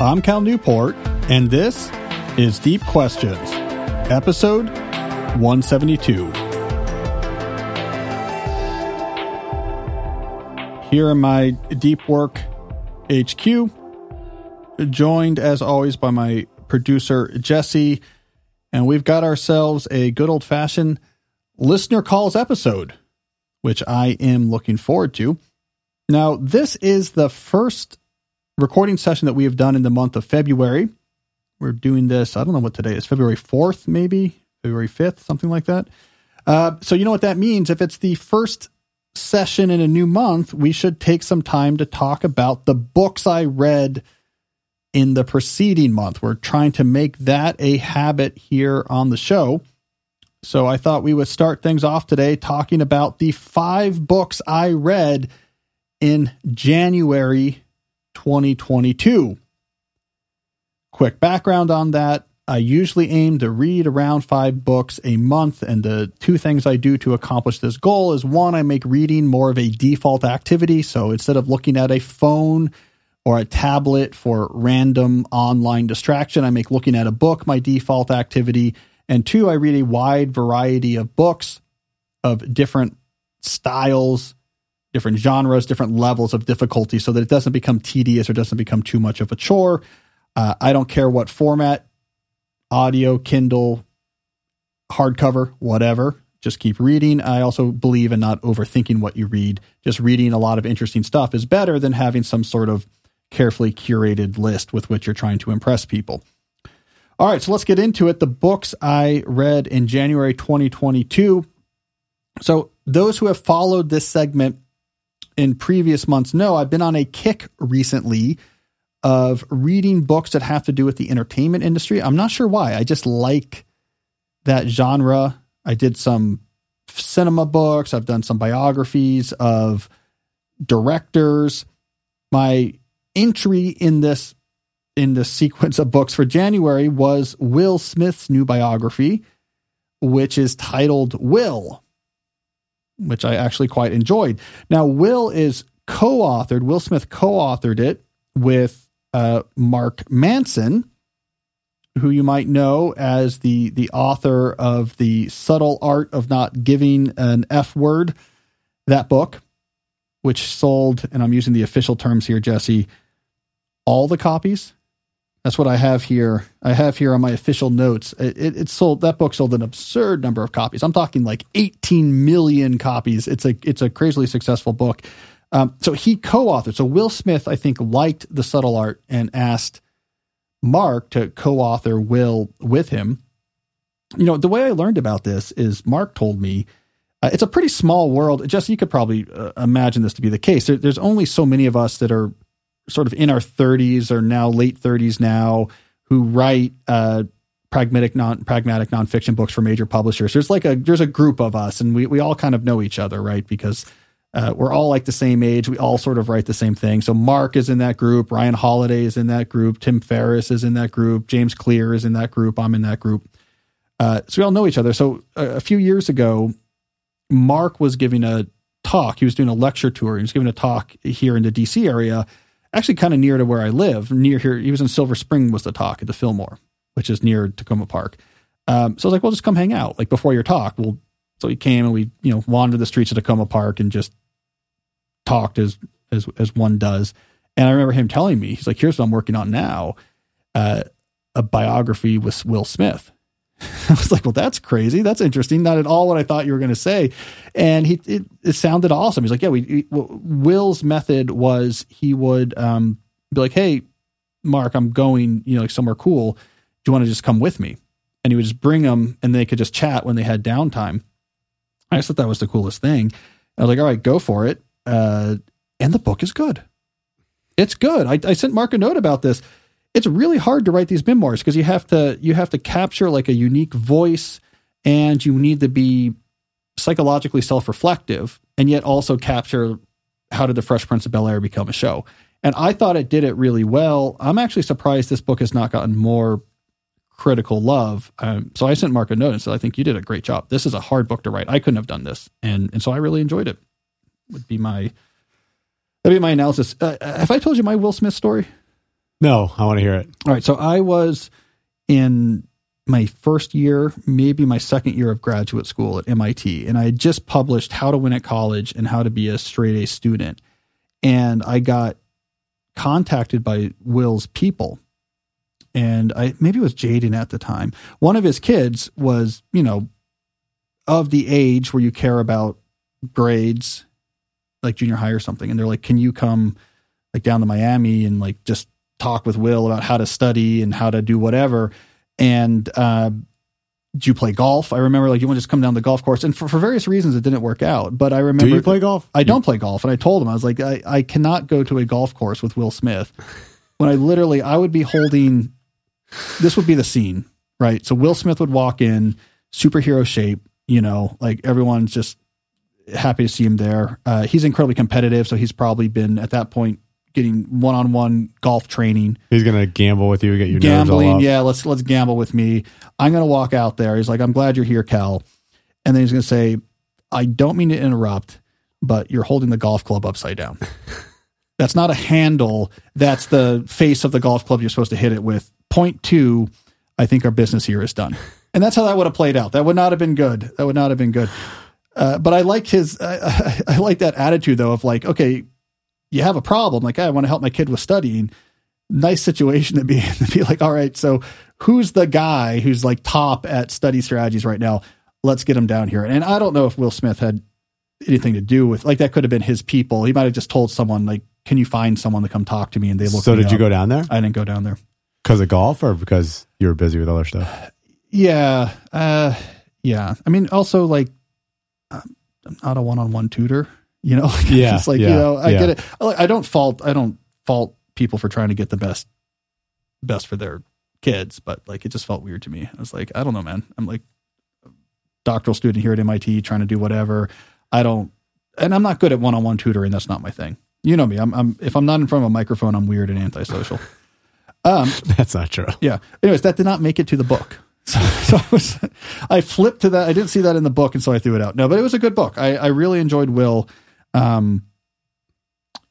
I'm Cal Newport, and this is Deep Questions, episode 172. Here in my Deep Work HQ, joined as always by my producer, Jesse, and we've got ourselves a good old fashioned listener calls episode, which I am looking forward to. Now, this is the first recording session that we have done in the month of February. We're doing this, I don't know what today is, February 4th, maybe, February 5th, something like that. Uh, so, you know what that means? If it's the first session in a new month, we should take some time to talk about the books I read in the preceding month. We're trying to make that a habit here on the show. So, I thought we would start things off today talking about the five books I read in January 2022. Quick background on that I usually aim to read around five books a month, and the two things I do to accomplish this goal is one, I make reading more of a default activity. So instead of looking at a phone or a tablet for random online distraction, I make looking at a book my default activity. And two, I read a wide variety of books of different styles, different genres, different levels of difficulty so that it doesn't become tedious or doesn't become too much of a chore. Uh, I don't care what format audio, Kindle, hardcover, whatever. Just keep reading. I also believe in not overthinking what you read. Just reading a lot of interesting stuff is better than having some sort of carefully curated list with which you're trying to impress people. All right, so let's get into it. The books I read in January 2022. So, those who have followed this segment in previous months know I've been on a kick recently of reading books that have to do with the entertainment industry. I'm not sure why. I just like that genre. I did some cinema books, I've done some biographies of directors. My entry in this in the sequence of books for January was Will Smith's new biography, which is titled Will which I actually quite enjoyed. Now, Will is co authored, Will Smith co authored it with uh, Mark Manson, who you might know as the, the author of The Subtle Art of Not Giving an F Word, that book, which sold, and I'm using the official terms here, Jesse, all the copies that's what I have here. I have here on my official notes. It, it, it, sold that book sold an absurd number of copies. I'm talking like 18 million copies. It's a it's a crazily successful book. Um, so he co-authored. So Will Smith, I think, liked the subtle art and asked Mark to co-author Will with him. You know, the way I learned about this is Mark told me uh, it's a pretty small world. Just you could probably uh, imagine this to be the case. There, there's only so many of us that are sort of in our 30s or now late 30s now who write uh, pragmatic non pragmatic nonfiction books for major publishers. There's like a there's a group of us, and we we all kind of know each other, right? Because uh, we're all like the same age. We all sort of write the same thing. So Mark is in that group. Ryan Holiday is in that group. Tim Ferriss is in that group. James Clear is in that group. I'm in that group. Uh, so we all know each other. So a, a few years ago, Mark was giving a talk. He was doing a lecture tour. He was giving a talk here in the DC area actually kind of near to where I live. Near here, he was in Silver Spring was the talk at the Fillmore, which is near Takoma Park. Um, so I was like, well, just come hang out. Like before your talk, we'll. So he came and we, you know, wandered the streets of Takoma Park and just talked as as as one does. And I remember him telling me, he's like, "Here's what I'm working on now, uh, a biography with Will Smith." I was like, well, that's crazy. That's interesting. Not at all what I thought you were going to say. And he, it, it, sounded awesome. He's like, yeah, we, Will's method was he would um, be like, hey, Mark, I'm going, you know, like somewhere cool. Do you want to just come with me? And he would just bring them and they could just chat when they had downtime. I just thought that was the coolest thing. I was like, all right, go for it. Uh, and the book is good. It's good. I, I sent Mark a note about this it's really hard to write these memoirs because you have to you have to capture like a unique voice and you need to be psychologically self-reflective and yet also capture how did the fresh prince of bel-air become a show. And i thought it did it really well. I'm actually surprised this book has not gotten more critical love. Um, so i sent mark a note and said i think you did a great job. This is a hard book to write. I couldn't have done this. And and so i really enjoyed it. Would be my that'd be my analysis. Uh, have i told you my will smith story No, I want to hear it. All right. So I was in my first year, maybe my second year of graduate school at MIT, and I had just published How to Win at College and How to Be a Straight A Student. And I got contacted by Will's people. And I maybe it was Jaden at the time. One of his kids was, you know, of the age where you care about grades, like junior high or something. And they're like, Can you come like down to Miami and like just talk with Will about how to study and how to do whatever? And uh, do you play golf? I remember like you want to just come down the golf course, and for, for various reasons it didn't work out. But I remember. Do you play golf? I don't play golf, and I told him I was like, I, I cannot go to a golf course with Will Smith. When I literally, I would be holding. This would be the scene, right? So Will Smith would walk in, superhero shape, you know, like everyone's just happy to see him there. Uh, he's incredibly competitive, so he's probably been at that point getting one-on-one golf training. He's gonna gamble with you, get your gambling. Yeah, let's let's gamble with me. I'm gonna walk out there. He's like, I'm glad you're here, Cal. And then he's gonna say, I don't mean to interrupt, but you're holding the golf club upside down. that's not a handle. That's the face of the golf club you're supposed to hit it with. Point two, I think our business here is done. And that's how that would have played out. That would not have been good. That would not have been good. Uh, but I like his, I like that attitude though of like, okay, you have a problem. Like, I want to help my kid with studying. Nice situation to be in. To be like, all right, so who's the guy who's like top at study strategies right now? Let's get him down here. And I don't know if Will Smith had anything to do with like that could have been his people. He might have just told someone like, "Can you find someone to come talk to me?" And they looked. So did up. you go down there? I didn't go down there because of golf or because you were busy with other stuff. Yeah, uh, yeah. I mean, also like, I'm not a one-on-one tutor. You know, yeah, it's like yeah, you know, I yeah. get it. I don't fault. I don't fault people for trying to get the best, best for their kids, but like it just felt weird to me. I was like, I don't know, man. I'm like a doctoral student here at MIT trying to do whatever. I don't, and I'm not good at one-on-one tutoring. That's not my thing. You know me. I'm, I'm if I'm not in front of a microphone, I'm weird and antisocial. Um, That's not true. yeah. Anyways, that did not make it to the book. So, so I, was, I flipped to that. I didn't see that in the book, and so I threw it out. No, but it was a good book. I, I really enjoyed Will. Um,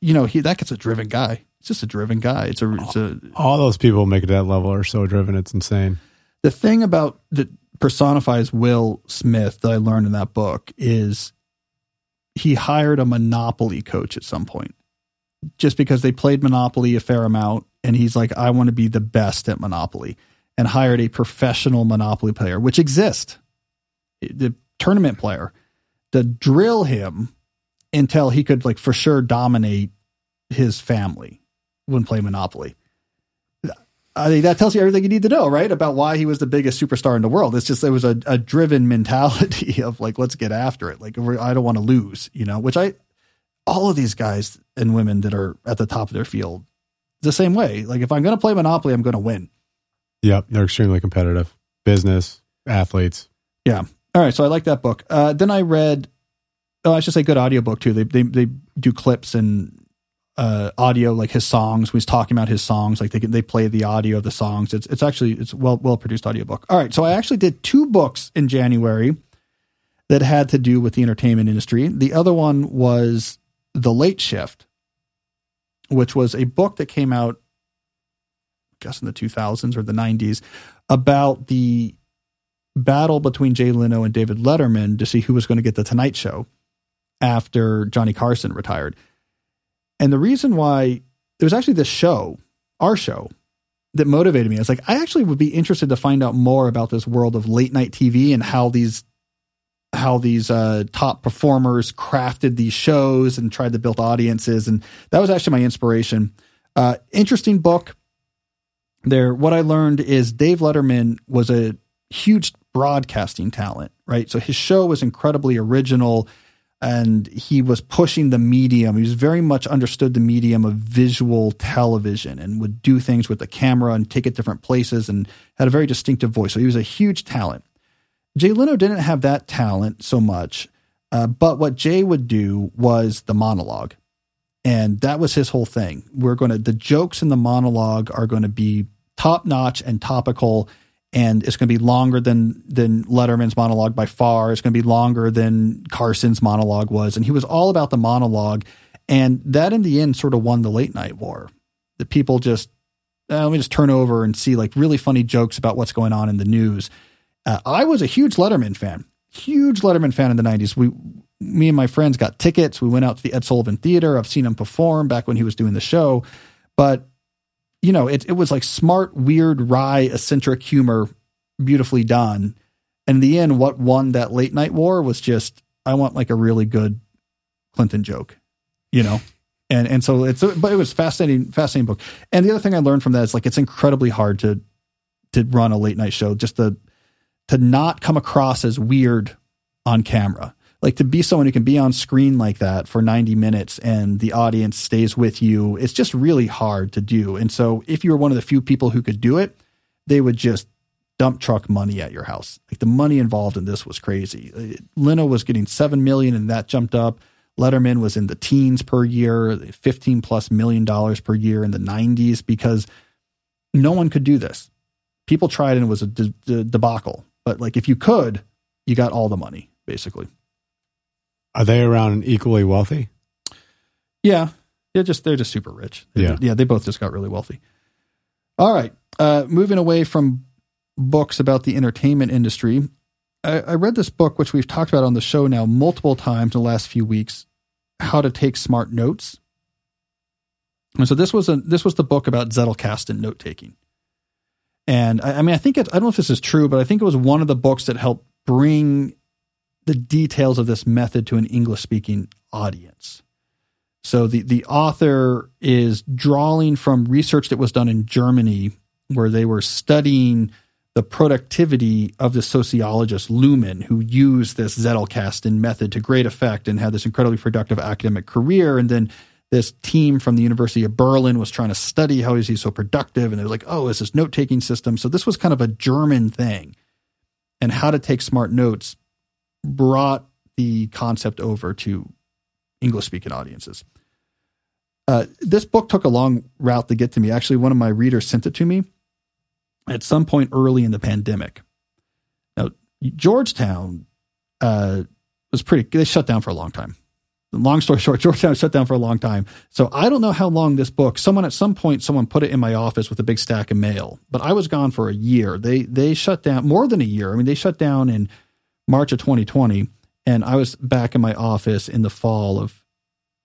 you know, he that gets a driven guy. It's just a driven guy. It's a, it's a All those people make it that level are so driven. It's insane. the thing about that personifies Will Smith that I learned in that book is he hired a Monopoly coach at some point just because they played Monopoly a fair amount. And he's like, I want to be the best at Monopoly and hired a professional Monopoly player, which exists, the tournament player, to drill him until he could, like, for sure dominate his family when playing Monopoly. I think that tells you everything you need to know, right? About why he was the biggest superstar in the world. It's just there was a, a driven mentality of like, let's get after it. Like, I don't want to lose, you know. Which I, all of these guys and women that are at the top of their field, the same way. Like, if I'm going to play Monopoly, I'm going to win. Yep, they're extremely competitive. Business, athletes. Yeah. All right. So I like that book. Uh, then I read, oh, I should say good audiobook too. They, they, they do clips and uh, audio, like his songs. Was talking about his songs. Like they they play the audio of the songs. It's, it's actually, it's well, well produced audiobook. All right. So I actually did two books in January that had to do with the entertainment industry. The other one was The Late Shift, which was a book that came out, I guess in the 2000s or the 90s about the battle between Jay Leno and David Letterman to see who was going to get the Tonight Show after Johnny Carson retired. And the reason why there was actually this show, our show, that motivated me. I was like, I actually would be interested to find out more about this world of late night TV and how these how these uh, top performers crafted these shows and tried to build audiences. And that was actually my inspiration. Uh, interesting book. There, what I learned is Dave Letterman was a huge broadcasting talent, right? So his show was incredibly original and he was pushing the medium. He was very much understood the medium of visual television and would do things with the camera and take it different places and had a very distinctive voice. So he was a huge talent. Jay Leno didn't have that talent so much, uh, but what Jay would do was the monologue. And that was his whole thing. We're going to, the jokes in the monologue are going to be top notch and topical and it's going to be longer than than Letterman's monologue by far. It's going to be longer than Carson's monologue was, and he was all about the monologue, and that in the end sort of won the late night war. The people just uh, let me just turn over and see like really funny jokes about what's going on in the news. Uh, I was a huge Letterman fan, huge Letterman fan in the '90s. We, me and my friends got tickets. We went out to the Ed Sullivan Theater. I've seen him perform back when he was doing the show, but you know, it it was like smart, weird, wry, eccentric humor, beautifully done. And in the end, what won that late night war was just I want like a really good Clinton joke, you know. And and so it's but it was fascinating fascinating book. And the other thing I learned from that is like it's incredibly hard to to run a late night show just to to not come across as weird on camera. Like to be someone who can be on screen like that for 90 minutes and the audience stays with you, it's just really hard to do. And so if you were one of the few people who could do it, they would just dump truck money at your house. Like the money involved in this was crazy. Uh, Leno was getting 7 million and that jumped up. Letterman was in the teens per year, 15 plus million dollars per year in the 90s because no one could do this. People tried and it was a de- de- debacle. But like if you could, you got all the money basically. Are they around equally wealthy? Yeah, they're just they're just super rich. Yeah, yeah, they both just got really wealthy. All right, uh, moving away from books about the entertainment industry, I, I read this book which we've talked about on the show now multiple times in the last few weeks. How to take smart notes. And so this was a this was the book about Zettelkasten and note taking. And I, I mean, I think it, I don't know if this is true, but I think it was one of the books that helped bring the details of this method to an English speaking audience. So the, the author is drawing from research that was done in Germany where they were studying the productivity of the sociologist Luhmann, who used this Zettelkasten method to great effect and had this incredibly productive academic career. And then this team from the University of Berlin was trying to study how is he so productive. And they're like, oh, it's this note taking system. So this was kind of a German thing. And how to take smart notes brought the concept over to English speaking audiences. Uh, this book took a long route to get to me. Actually, one of my readers sent it to me at some point early in the pandemic. Now, Georgetown uh, was pretty, they shut down for a long time. Long story short, Georgetown shut down for a long time. So I don't know how long this book, someone at some point, someone put it in my office with a big stack of mail, but I was gone for a year. They, they shut down more than a year. I mean, they shut down in March of 2020, and I was back in my office in the fall of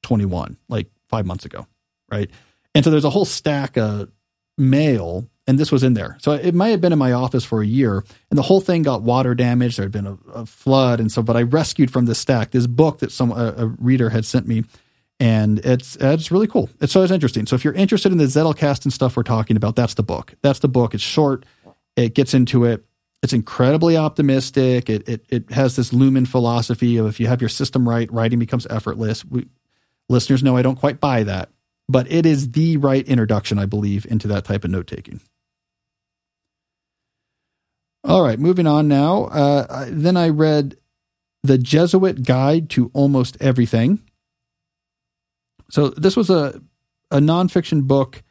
21, like five months ago, right? And so there's a whole stack of mail, and this was in there. So it might have been in my office for a year, and the whole thing got water damaged. There had been a, a flood, and so but I rescued from this stack this book that some a, a reader had sent me, and it's it's really cool. It's always interesting. So if you're interested in the Zettelkasten stuff we're talking about, that's the book. That's the book. It's short. It gets into it it's incredibly optimistic. It, it, it has this Luhmann philosophy of if you have your system right, writing becomes effortless. We, listeners know I don't quite buy that, but it is the right introduction, I believe, into that type of note taking. All right, moving on now. Uh, then I read The Jesuit Guide to Almost Everything. So this was a, a nonfiction book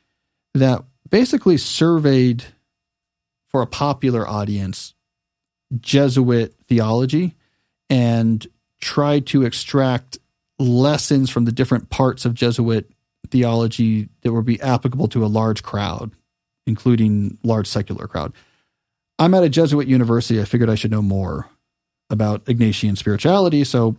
that basically surveyed – for a popular audience Jesuit theology and tried to extract lessons from the different parts of Jesuit theology that would be applicable to a large crowd, including large secular crowd. I'm at a Jesuit university. I figured I should know more about Ignatian spirituality, so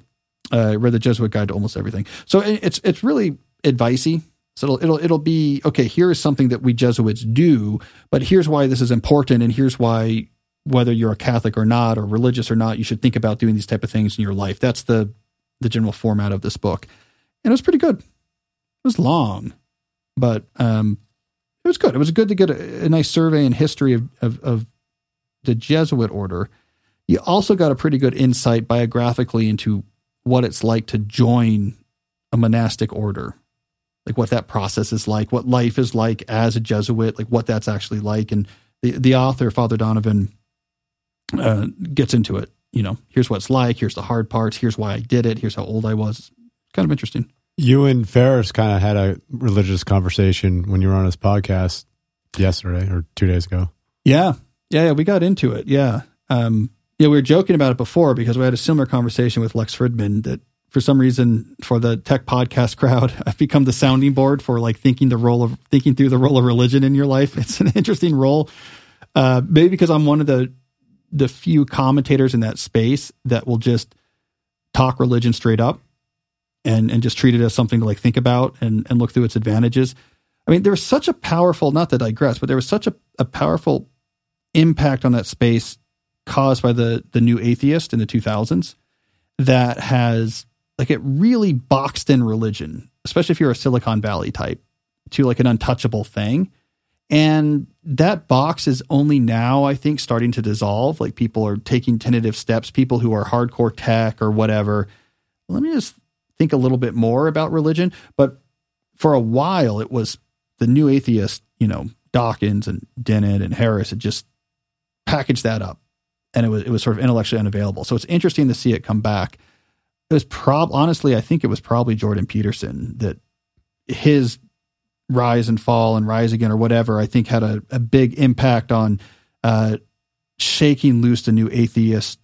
uh, I read the Jesuit Guide to Almost Everything. So it's it's really advicey. So it'll it'll it'll be okay. Here is something that we Jesuits do, but here's why this is important, and here's why whether you're a Catholic or not, or religious or not, you should think about doing these type of things in your life. That's the the general format of this book, and it was pretty good. It was long, but um, it was good. It was good to get a, a nice survey and history of, of of the Jesuit order. You also got a pretty good insight biographically into what it's like to join a monastic order like what that process is like, what life is like as a Jesuit, like what that's actually like. And the, the author, Father Donovan, uh, gets into it. You know, here's what it's like. Here's the hard parts. Here's why I did it. Here's how old I was. Kind of interesting. You and Ferriss kind of had a religious conversation when you were on his podcast yesterday or two days ago. Yeah. Yeah. Yeah. We got into it. Yeah. Um, yeah. We were joking about it before because we had a similar conversation with Lex Fridman that for some reason for the tech podcast crowd, I've become the sounding board for like thinking the role of thinking through the role of religion in your life. It's an interesting role, uh, maybe because I'm one of the the few commentators in that space that will just talk religion straight up and and just treat it as something to like think about and and look through its advantages. I mean, there was such a powerful, not to digress, but there was such a, a powerful impact on that space caused by the the new atheist in the 2000s that has like it really boxed in religion, especially if you're a Silicon Valley type, to like an untouchable thing. And that box is only now, I think, starting to dissolve. Like people are taking tentative steps, people who are hardcore tech or whatever. Let me just think a little bit more about religion. But for a while, it was the new atheist, you know, Dawkins and Dennett and Harris had just packaged that up. And it was it was sort of intellectually unavailable. So it's interesting to see it come back. It was prob honestly, I think it was probably Jordan Peterson that his rise and fall and rise again or whatever, I think had a, a big impact on uh, shaking loose the new atheist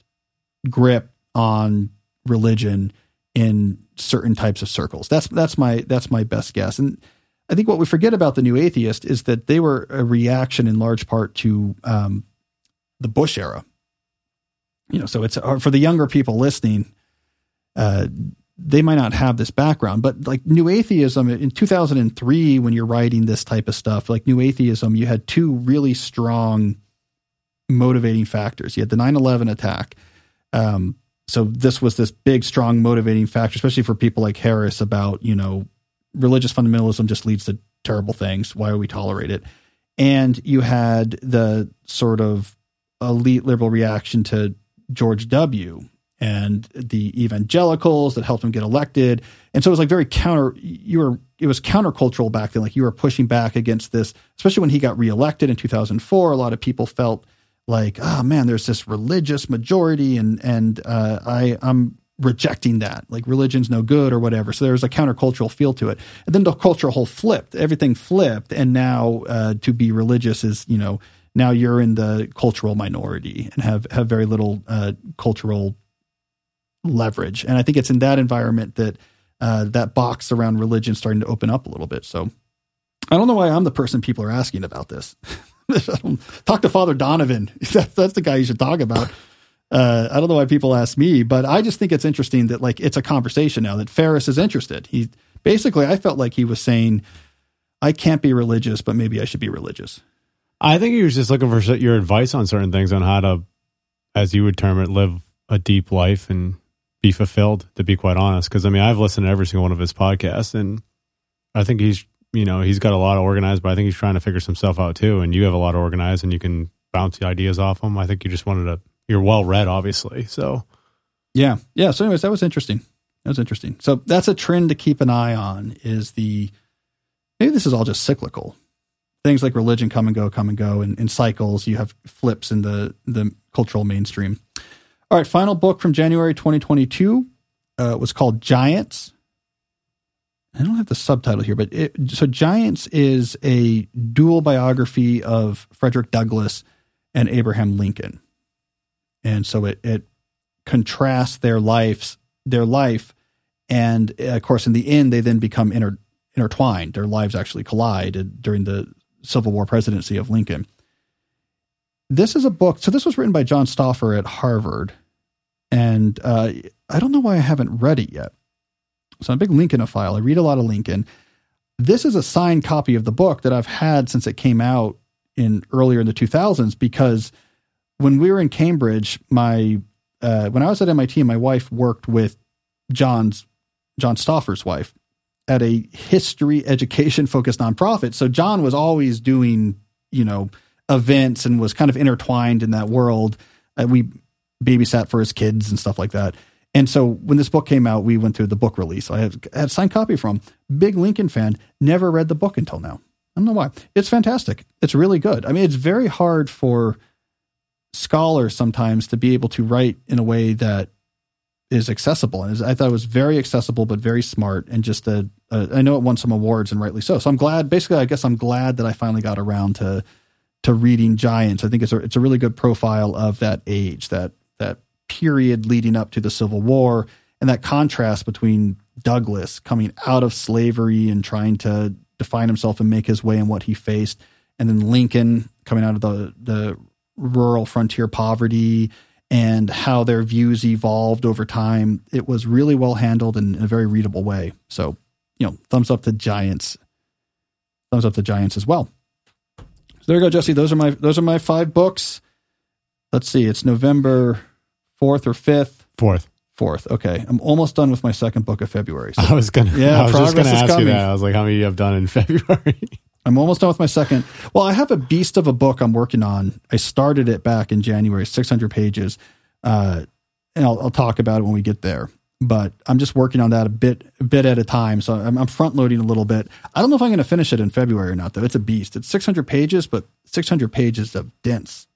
grip on religion in certain types of circles. That's that's my that's my best guess. And I think what we forget about the new atheist is that they were a reaction in large part to um, the Bush era. You know, so it's uh, for the younger people listening. Uh, they might not have this background, but like new atheism in 2003, when you're writing this type of stuff, like new atheism, you had two really strong motivating factors. You had the 9 11 attack. Um, so this was this big, strong motivating factor, especially for people like Harris about, you know, religious fundamentalism just leads to terrible things. Why would we tolerate it? And you had the sort of elite liberal reaction to George W and the evangelicals that helped him get elected. And so it was like very counter you were it was countercultural back then. Like you were pushing back against this, especially when he got reelected in 2004. A lot of people felt like, oh man, there's this religious majority and and uh, I I'm rejecting that. Like religion's no good or whatever. So there was a countercultural feel to it. And then the cultural whole flipped. Everything flipped. And now uh, to be religious is, you know, now you're in the cultural minority and have, have very little uh, cultural leverage. And I think it's in that environment that uh, that box around religion starting to open up a little bit. So I don't know why I'm the person people are asking about this. talk to Father Donovan. That's, that's the guy you should talk about. Uh, I don't know why people ask me, but I just think it's interesting that like it's a conversation now that Ferriss is interested. He basically, I felt like he was saying, I can't be religious, but maybe I should be religious. I think he was just looking for your advice on certain things on how to, as you would term it, live a deep life and be fulfilled. To be quite honest, because I mean, I've listened to every single one of his podcasts, and I think he's, you know, he's got a lot organized, but I think he's trying to figure some stuff out too. And you have a lot organized, and you can bounce the ideas off him. I think you just wanted to you're well read, obviously. So, yeah, yeah. So, anyways, that was interesting. That was interesting. So that's a trend to keep an eye on. Is the maybe this is all just cyclical. Things like religion come and go, come and go, and in cycles. You have flips in the the cultural mainstream. All right, final book from January 2022 uh, was called Giants. I don't have the subtitle here, but it, so Giants is a dual biography of Frederick Douglass and Abraham Lincoln. And so it it contrasts their lives their life and of course in the end they then become inter, intertwined. Their lives actually collide during the civil war presidency of lincoln this is a book so this was written by john stauffer at harvard and uh, i don't know why i haven't read it yet. So i'm a big lincolnophile i read a lot of lincoln. This is a signed copy of the book that i've had since it came out in earlier in the 2000s because when we were in Cambridge, my uh, when I was at MIT, my wife worked with John's John Stauffer's wife at a history education focused nonprofit. So John was always doing you know events and was kind of intertwined in that world. Uh, we babysat for his kids and stuff like that. And so when this book came out, we went through the book release. I had, signed copy from. Big Lincoln fan. Never read the book until now. I don't know why. It's fantastic. It's really good. I mean, it's very hard for scholars sometimes to be able to write in a way that is accessible. And I thought it was very accessible, but very smart. And just a, a, I know it won some awards and rightly so. So I'm glad. Basically, I guess I'm glad that I finally got around to to reading Giants. I think it's a it's a really good profile of that age, that that period leading up to the Civil War, and that contrast between Douglass coming out of slavery and trying to define himself and make his way in what he faced, and then Lincoln coming out of the the rural frontier poverty and how their views evolved over time. It was really well handled in, in a very readable way. So, you know, thumbs up to Giants. Thumbs up to Giants as well. There you go, Jesse. Those are my those are my five books. Let's see. It's November fourth or fifth. Fourth. Fourth. Okay, I'm almost done with my second book of February. So. I was gonna. Yeah, I was just gonna ask coming. you that. I was like, how many you have done in February? I'm almost done with my second. Well, I have a beast of a book I'm working on. I started it back in January, 600 pages, uh, and I'll, I'll, talk about it when we get there. But I'm just working on that a bit, a bit at a time. So I'm, I'm front loading a little bit. I don't know if I'm going to finish it in February or not. Though it's a beast. It's 600 pages, but 600 pages of dense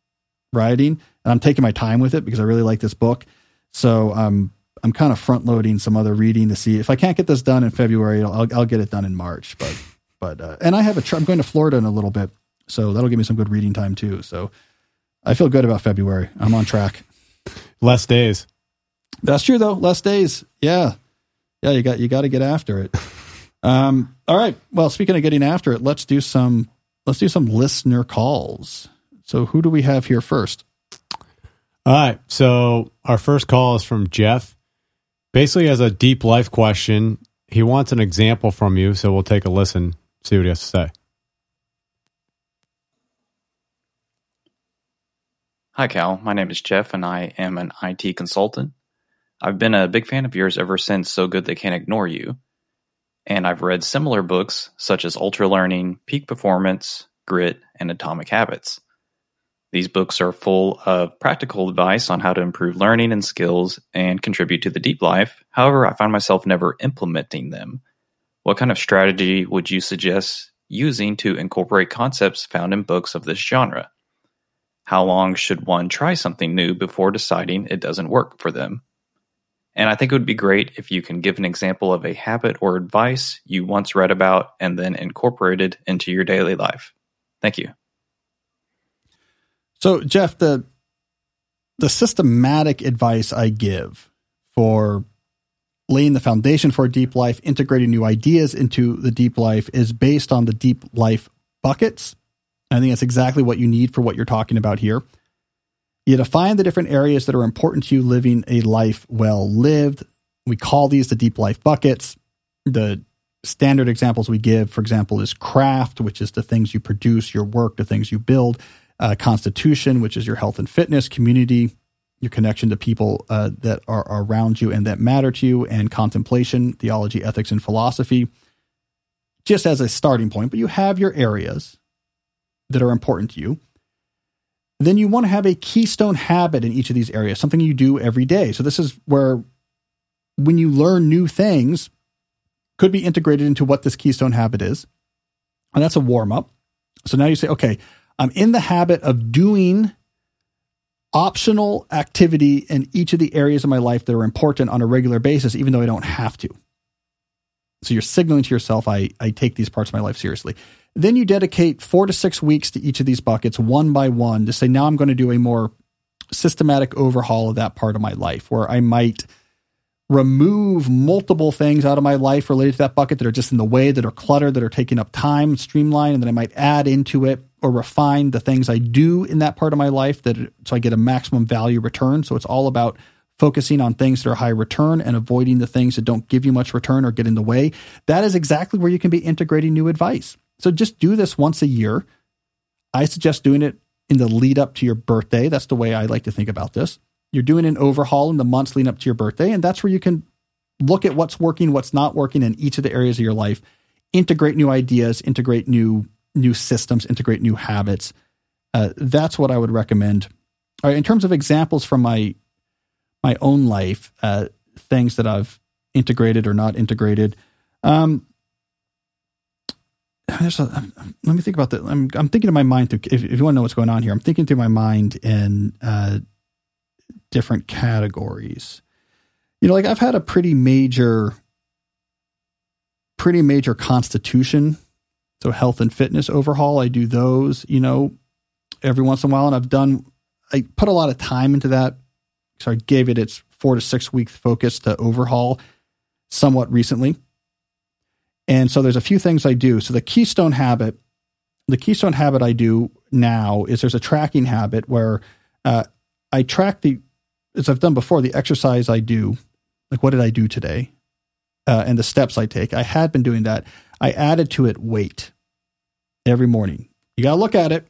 writing, and I'm taking my time with it because I really like this book. So um, I'm kind of front loading some other reading to see if I can't get this done in February, I'll, I'll get it done in March. But but uh, and I have a. Tr- I'm going to Florida in a little bit, so that'll give me some good reading time too. So I feel good about February. I'm on track. Less days. That's true though. Less days. Yeah, yeah. You got you got to get after it. Um. All right. Well, speaking of getting after it, let's do some let's do some listener calls. So who do we have here first? All right. So our first call is from Jeff. Basically, has a deep life question. He wants an example from you, so we'll take a listen see what he has to say. Hi, Cal. My name is Jeff, and I am an IT consultant. I've been a big fan of yours ever since So Good They Can't Ignore You. And I've read similar books such as Ultra Learning, Peak Performance, Grit, and Atomic Habits. These books are full of practical advice on how to improve learning and skills and contribute to the deep life. However, I find myself never implementing them what kind of strategy would you suggest using to incorporate concepts found in books of this genre? How long should one try something new before deciding it doesn't work for them? And I think it would be great if you can give an example of a habit or advice you once read about and then incorporated into your daily life. Thank you. So, Jeff, the the systematic advice I give for laying the foundation for a deep life, integrating new ideas into the deep life is based on the deep life buckets. I think that's exactly what you need for what you're talking about here. You define the different areas that are important to you living a life well lived. We call these the deep life buckets. The standard examples we give, for example, is craft, which is the things you produce, your work, the things you build, uh, constitution, which is your health and fitness, community, your connection to people uh, that are around you and that matter to you, and contemplation, theology, ethics, and philosophy, just as a starting point. But you have your areas that are important to you. Then you want to have a keystone habit in each of these areas, something you do every day. So this is where when you learn new things, could be integrated into what this keystone habit is. And that's a warm up. So now you say, okay, I'm in the habit of doing optional activity in each of the areas of my life that are important on a regular basis, even though I don't have to. So you're signaling to yourself, I, I take these parts of my life seriously. Then you dedicate four to six weeks to each of these buckets, one by one, to say, now I'm going to do a more systematic overhaul of that part of my life where I might remove multiple things out of my life related to that bucket that are just in the way, that are cluttered, that are taking up time, streamline, and then I might add into it or refine the things I do in that part of my life that so I get a maximum value return. So it's all about focusing on things that are high return and avoiding the things that don't give you much return or get in the way. That is exactly where you can be integrating new advice. So just do this once a year. I suggest doing it in the lead up to your birthday. That's the way I like to think about this. You're doing an overhaul in the months leading up to your birthday, and that's where you can look at what's working, what's not working in each of the areas of your life, integrate new ideas, integrate new new systems, integrate new habits. Uh, that's what I would recommend. All right, in terms of examples from my my own life, uh, things that I've integrated or not integrated. Um, a, let me think about that. I'm, I'm thinking in my mind. Through, if, if, you want to know what's going on here, I'm thinking through my mind in uh, different categories. You know, like I've had a pretty major, pretty major constitution so health and fitness overhaul, I do those, you know, every once in a while. And I've done, I put a lot of time into that. So I gave it its four to six week focus to overhaul somewhat recently. And so there's a few things I do. So the keystone habit, the keystone habit I do now is there's a tracking habit where uh, I track the, as I've done before, the exercise I do. Like, what did I do today? Uh, and the steps I take. I had been doing that. I added to it weight every morning. You got to look at it,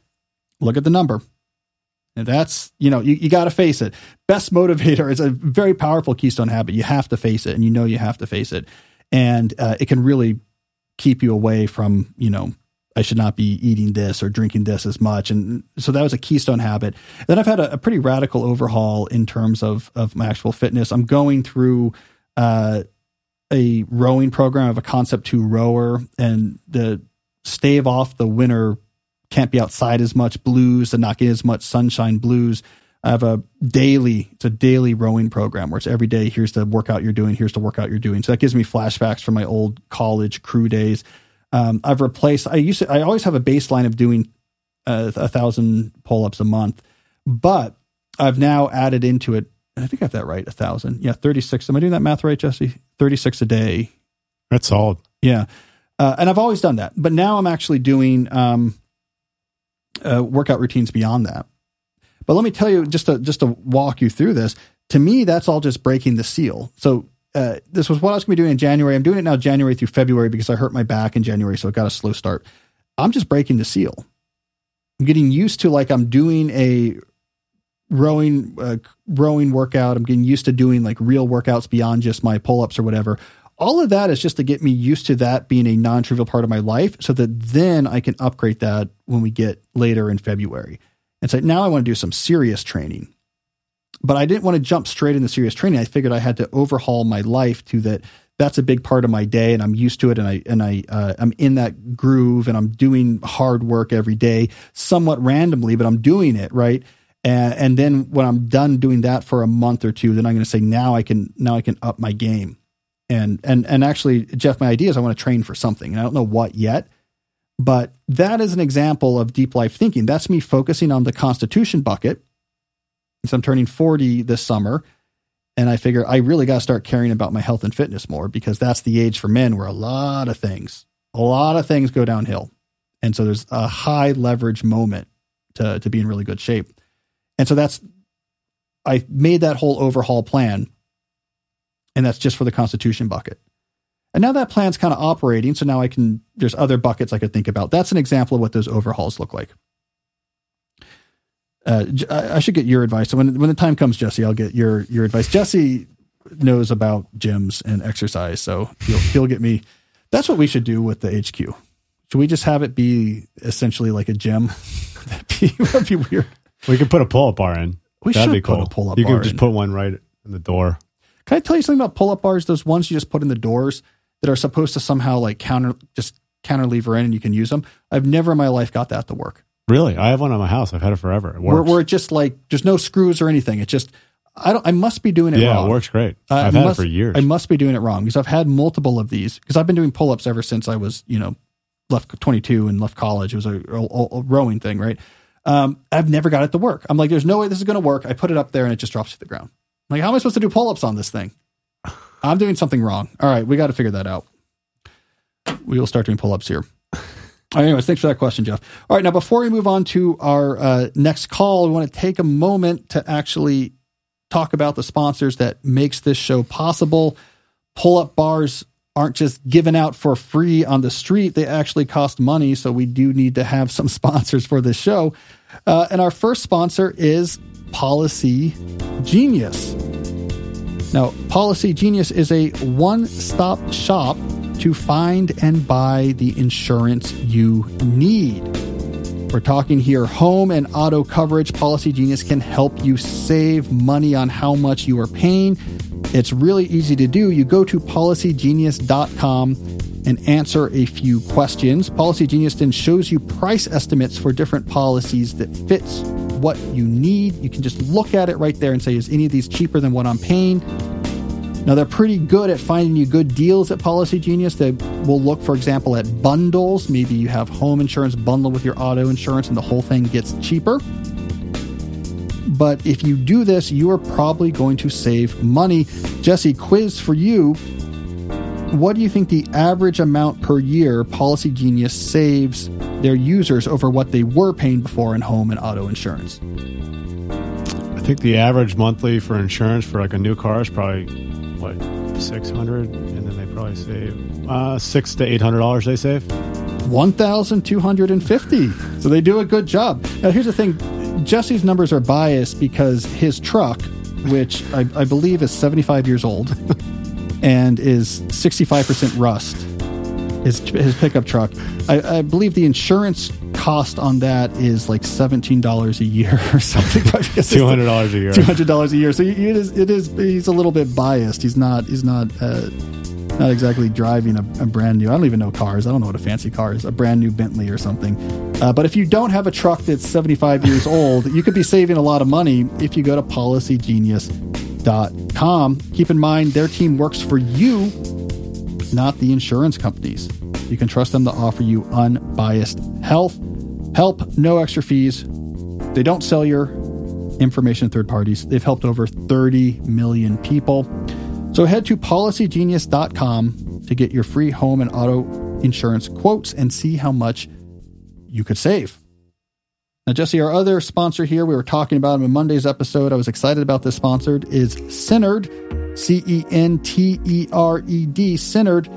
look at the number. And that's, you know, you, you got to face it. Best motivator is a very powerful keystone habit. You have to face it, and you know you have to face it. And uh, it can really keep you away from, you know, I should not be eating this or drinking this as much. And so that was a keystone habit. Then I've had a, a pretty radical overhaul in terms of, of my actual fitness. I'm going through uh, a rowing program of a concept two rower and the stave off the winter can't be outside as much blues and not get as much sunshine blues. I have a daily, it's a daily rowing program where it's every day. Here's the workout you're doing. Here's the workout you're doing. So that gives me flashbacks from my old college crew days. Um, I've replaced. I used to. I always have a baseline of doing uh, a thousand pull ups a month, but I've now added into it. I think I have that right. A thousand. Yeah, thirty six. Am I doing that math right, Jesse? Thirty six a day. That's solid. Yeah, uh, and I've always done that, but now I'm actually doing um, uh, workout routines beyond that. But let me tell you, just to just to walk you through this. To me, that's all just breaking the seal. So uh, this was what I was going to be doing in January. I'm doing it now January through February because I hurt my back in January, so it got a slow start. I'm just breaking the seal. I'm getting used to like I'm doing a rowing uh, rowing workout. I'm getting used to doing like real workouts beyond just my pull ups or whatever. All of that is just to get me used to that being a non trivial part of my life, so that then I can upgrade that when we get later in February. And so now I want to do some serious training but I didn't want to jump straight into serious training. I figured I had to overhaul my life to that. That's a big part of my day, and I'm used to it, and I and I uh, I'm in that groove, and I'm doing hard work every day, somewhat randomly, but I'm doing it right. And, and then when I'm done doing that for a month or two, then I'm going to say now I can now I can up my game, and and and actually, Jeff, my idea is I want to train for something, and I don't know what yet, but that is an example of deep life thinking. That's me focusing on the Constitution bucket so I'm turning 40 this summer. And I figure I really got to start caring about my health and fitness more because that's the age for men where a lot of things, a lot of things go downhill. And so there's a high leverage moment to, to be in really good shape. And so that's, I made that whole overhaul plan. And that's just for the Constitution bucket. And now that plan's kind of operating. So now I can, there's other buckets I could think about. That's an example of what those overhauls look like. Uh, I should get your advice. So when when the time comes, Jesse, I'll get your your advice. Jesse knows about gyms and exercise, so he'll he'll get me. That's what we should do with the HQ. Should we just have it be essentially like a gym? that'd, be, that'd be weird. We could put a pull up bar in. We that'd should be cool. put a pull up. You could just in. put one right in the door. Can I tell you something about pull up bars? Those ones you just put in the doors that are supposed to somehow like counter just counterlever in and you can use them. I've never in my life got that to work. Really, I have one on my house. I've had it forever. It works. Where, where it just like there's no screws or anything. It just I don't. I must be doing it yeah, wrong. it works great. I've had it for years. I must be doing it wrong because I've had multiple of these because I've been doing pull ups ever since I was you know left 22 and left college. It was a, a, a rowing thing, right? Um, I've never got it to work. I'm like, there's no way this is going to work. I put it up there and it just drops to the ground. I'm like, how am I supposed to do pull ups on this thing? I'm doing something wrong. All right, we got to figure that out. We will start doing pull ups here. Anyways, thanks for that question, Jeff. All right, now before we move on to our uh, next call, we want to take a moment to actually talk about the sponsors that makes this show possible. Pull-up bars aren't just given out for free on the street; they actually cost money. So we do need to have some sponsors for this show. Uh, and our first sponsor is Policy Genius. Now, Policy Genius is a one-stop shop to find and buy the insurance you need. We're talking here home and auto coverage. Policy Genius can help you save money on how much you are paying. It's really easy to do. You go to policygenius.com and answer a few questions. Policy Genius then shows you price estimates for different policies that fits what you need. You can just look at it right there and say, is any of these cheaper than what I'm paying? Now, they're pretty good at finding you good deals at Policy Genius. They will look, for example, at bundles. Maybe you have home insurance bundled with your auto insurance and the whole thing gets cheaper. but if you do this, you are probably going to save money. Jesse, quiz for you. What do you think the average amount per year Policy Genius saves their users over what they were paying before in home and auto insurance? I think the average monthly for insurance for like a new car is probably what six hundred, and then they probably save uh, six to eight hundred dollars. They save one thousand two hundred and fifty. So they do a good job. Now here's the thing: Jesse's numbers are biased because his truck, which I, I believe is seventy five years old, and is sixty five percent rust, his his pickup truck. I, I believe the insurance cost on that is like seventeen dollars a year or something. Two hundred dollars a year. Two hundred dollars a year. So it is. It is. He's a little bit biased. He's not. He's not. Uh, not exactly driving a, a, brand new. I don't even know cars. I don't know what a fancy car is. A brand new Bentley or something. Uh, but if you don't have a truck that's 75 years old, you could be saving a lot of money if you go to PolicyGenius.com. Keep in mind, their team works for you, not the insurance companies. You can trust them to offer you unbiased health Help, no extra fees. They don't sell your information to third parties. They've helped over 30 million people. So head to policygenius.com to get your free home and auto insurance quotes and see how much you could save. Now, Jesse, our other sponsor here, we were talking about him in Monday's episode. I was excited about this sponsored, is Centered, C E N T E R E D, Centered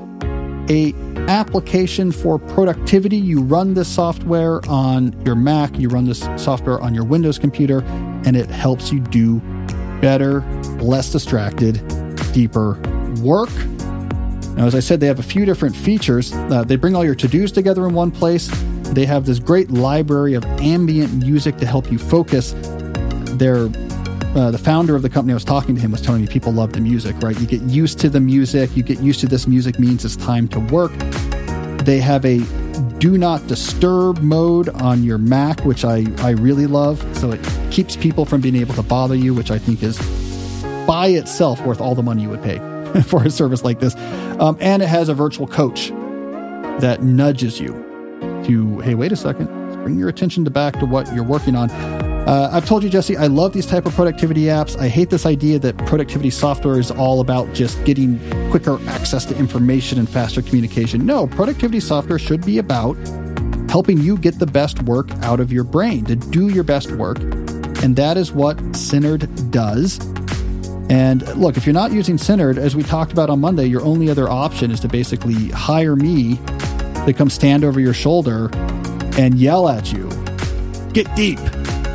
a application for productivity. You run this software on your Mac, you run this software on your Windows computer, and it helps you do better, less distracted, deeper work. Now, as I said, they have a few different features. Uh, they bring all your to dos together in one place. They have this great library of ambient music to help you focus. Their uh, the founder of the company I was talking to him was telling me people love the music, right? You get used to the music, you get used to this music means it's time to work. They have a do not disturb mode on your Mac, which I, I really love. So it keeps people from being able to bother you, which I think is by itself worth all the money you would pay for a service like this. Um, and it has a virtual coach that nudges you to, hey, wait a second, bring your attention to back to what you're working on. Uh, I've told you, Jesse, I love these type of productivity apps. I hate this idea that productivity software is all about just getting quicker access to information and faster communication. No, productivity software should be about helping you get the best work out of your brain, to do your best work. And that is what Centered does. And look, if you're not using Centered, as we talked about on Monday, your only other option is to basically hire me to come stand over your shoulder and yell at you. Get deep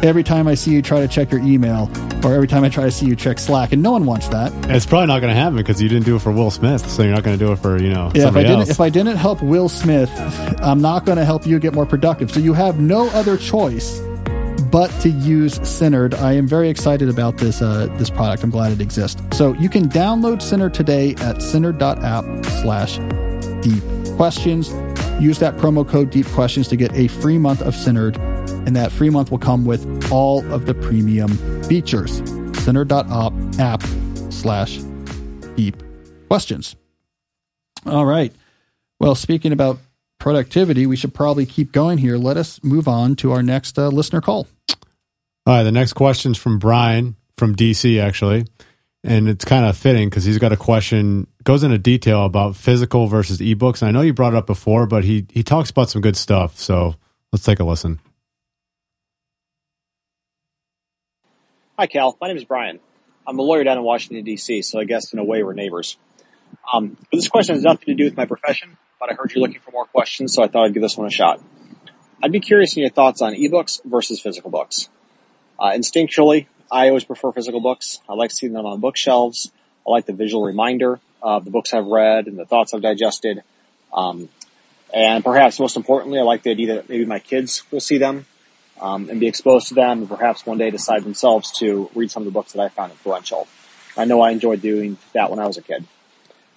every time I see you try to check your email or every time I try to see you check Slack, and no one wants that. It's probably not going to happen because you didn't do it for Will Smith, so you're not going to do it for you know. Yeah, if I didn't, else. if I didn't help Will Smith, I'm not going to help you get more productive. So you have no other choice but to use Centered. I am very excited about this uh, this product. I'm glad it exists. So you can download Centered today at centered.app slash deep questions. Use that promo code deep questions to get a free month of Centered and that free month will come with all of the premium features. Center.op app slash deep questions. All right. Well, speaking about productivity, we should probably keep going here. Let us move on to our next uh, listener call. All right. The next question is from Brian from DC, actually. And it's kind of fitting because he's got a question, goes into detail about physical versus ebooks. And I know you brought it up before, but he, he talks about some good stuff. So let's take a listen. Hi, Cal. My name is Brian. I'm a lawyer down in Washington, D.C., so I guess in a way we're neighbors. Um, this question has nothing to do with my profession, but I heard you're looking for more questions, so I thought I'd give this one a shot. I'd be curious in your thoughts on ebooks versus physical books. Uh, instinctually, I always prefer physical books. I like seeing them on bookshelves. I like the visual reminder of the books I've read and the thoughts I've digested. Um, and perhaps most importantly, I like the idea that maybe my kids will see them um, and be exposed to them and perhaps one day decide themselves to read some of the books that I found influential. I know I enjoyed doing that when I was a kid.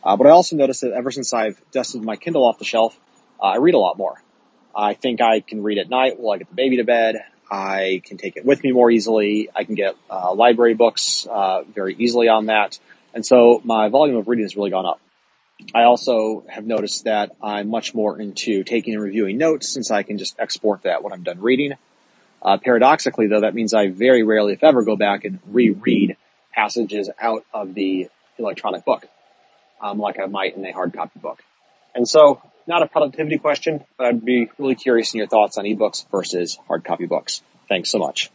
Uh, but I also noticed that ever since I've dusted my Kindle off the shelf, uh, I read a lot more. I think I can read at night while I get the baby to bed. I can take it with me more easily. I can get uh, library books uh, very easily on that. And so my volume of reading has really gone up. I also have noticed that I'm much more into taking and reviewing notes since I can just export that when I'm done reading. Uh, paradoxically, though, that means I very rarely, if ever, go back and reread passages out of the electronic book, um, like I might in a hard copy book. And so, not a productivity question, but I'd be really curious in your thoughts on ebooks versus hard copy books. Thanks so much.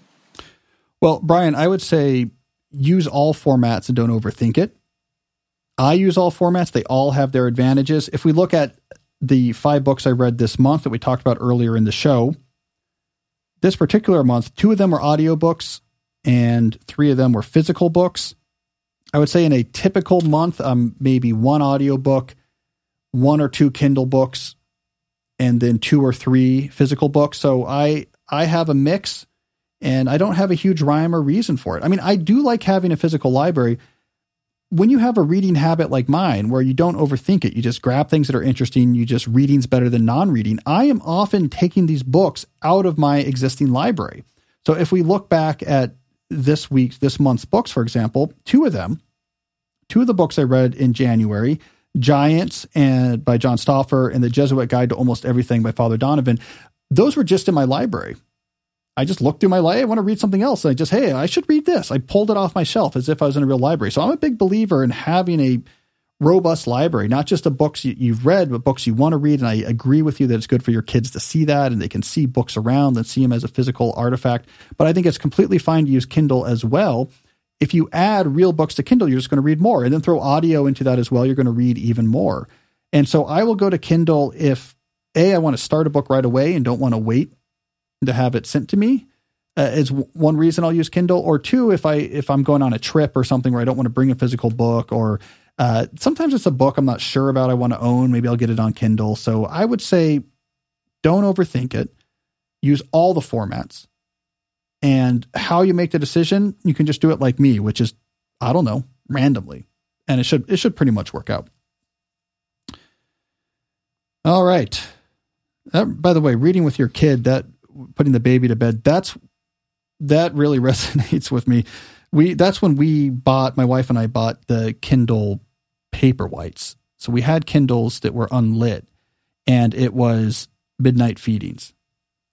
Well, Brian, I would say use all formats and don't overthink it. I use all formats. They all have their advantages. If we look at the five books I read this month that we talked about earlier in the show, this particular month, two of them were audiobooks and three of them were physical books. I would say in a typical month, um, maybe one audiobook, one or two Kindle books, and then two or three physical books. So I I have a mix and I don't have a huge rhyme or reason for it. I mean, I do like having a physical library. When you have a reading habit like mine, where you don't overthink it, you just grab things that are interesting, you just reading's better than non reading. I am often taking these books out of my existing library. So if we look back at this week's, this month's books, for example, two of them, two of the books I read in January, Giants and by John Stauffer and the Jesuit Guide to Almost Everything by Father Donovan, those were just in my library. I just looked through my library. I want to read something else. And I just, hey, I should read this. I pulled it off my shelf as if I was in a real library. So I'm a big believer in having a robust library, not just the books you, have read, but books you want to read. And I agree with you that it's good for your kids to see that and they can see books around and see them as a physical artifact. But I think it's completely fine to use Kindle as well. If you add real books to Kindle, you're just going to read more and then throw audio into that as well. You're going to read even more. And so I will go to Kindle if A, I want to start a book right away and don't want to wait to have it sent to me uh, is one reason I'll use Kindle. Or two, if I if I'm going on a trip or something where I don't want to bring a physical book, or uh, sometimes it's a book I'm not sure about I want to own. Maybe I'll get it on Kindle. So I would say, don't overthink it. Use all the formats, and how you make the decision, you can just do it like me, which is I don't know randomly, and it should it should pretty much work out. All right. That, by the way, reading with your kid that putting the baby to bed, that's that really resonates with me. We that's when we bought my wife and I bought the Kindle Paperwhites. So we had Kindles that were unlit, and it was midnight feedings.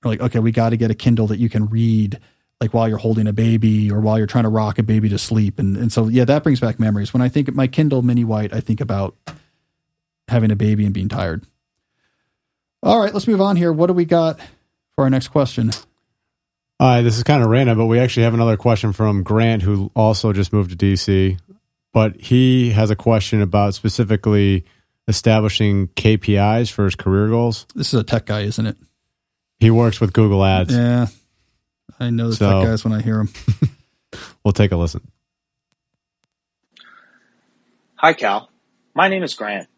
We're like, okay, we got to get a Kindle that you can read like while you're holding a baby or while you're trying to rock a baby to sleep. And and so yeah, that brings back memories. When I think of my Kindle Mini White, I think about having a baby and being tired. All right, let's move on here. What do we got for our next question? Uh, this is kind of random, but we actually have another question from Grant, who also just moved to DC. But he has a question about specifically establishing KPIs for his career goals. This is a tech guy, isn't it? He works with Google Ads. Yeah, I know the so, tech guys when I hear them. we'll take a listen. Hi, Cal. My name is Grant.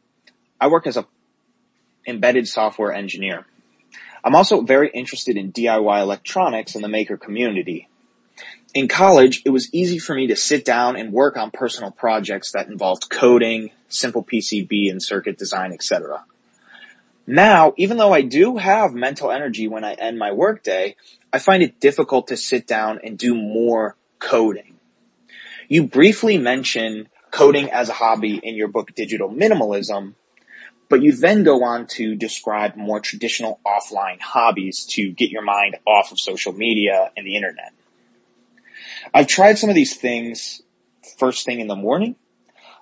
I work as a embedded software engineer. I'm also very interested in DIY electronics and the maker community. In college, it was easy for me to sit down and work on personal projects that involved coding, simple PCB and circuit design, etc. Now, even though I do have mental energy when I end my workday, I find it difficult to sit down and do more coding. You briefly mention coding as a hobby in your book Digital Minimalism, but you then go on to describe more traditional offline hobbies to get your mind off of social media and the internet. I've tried some of these things first thing in the morning,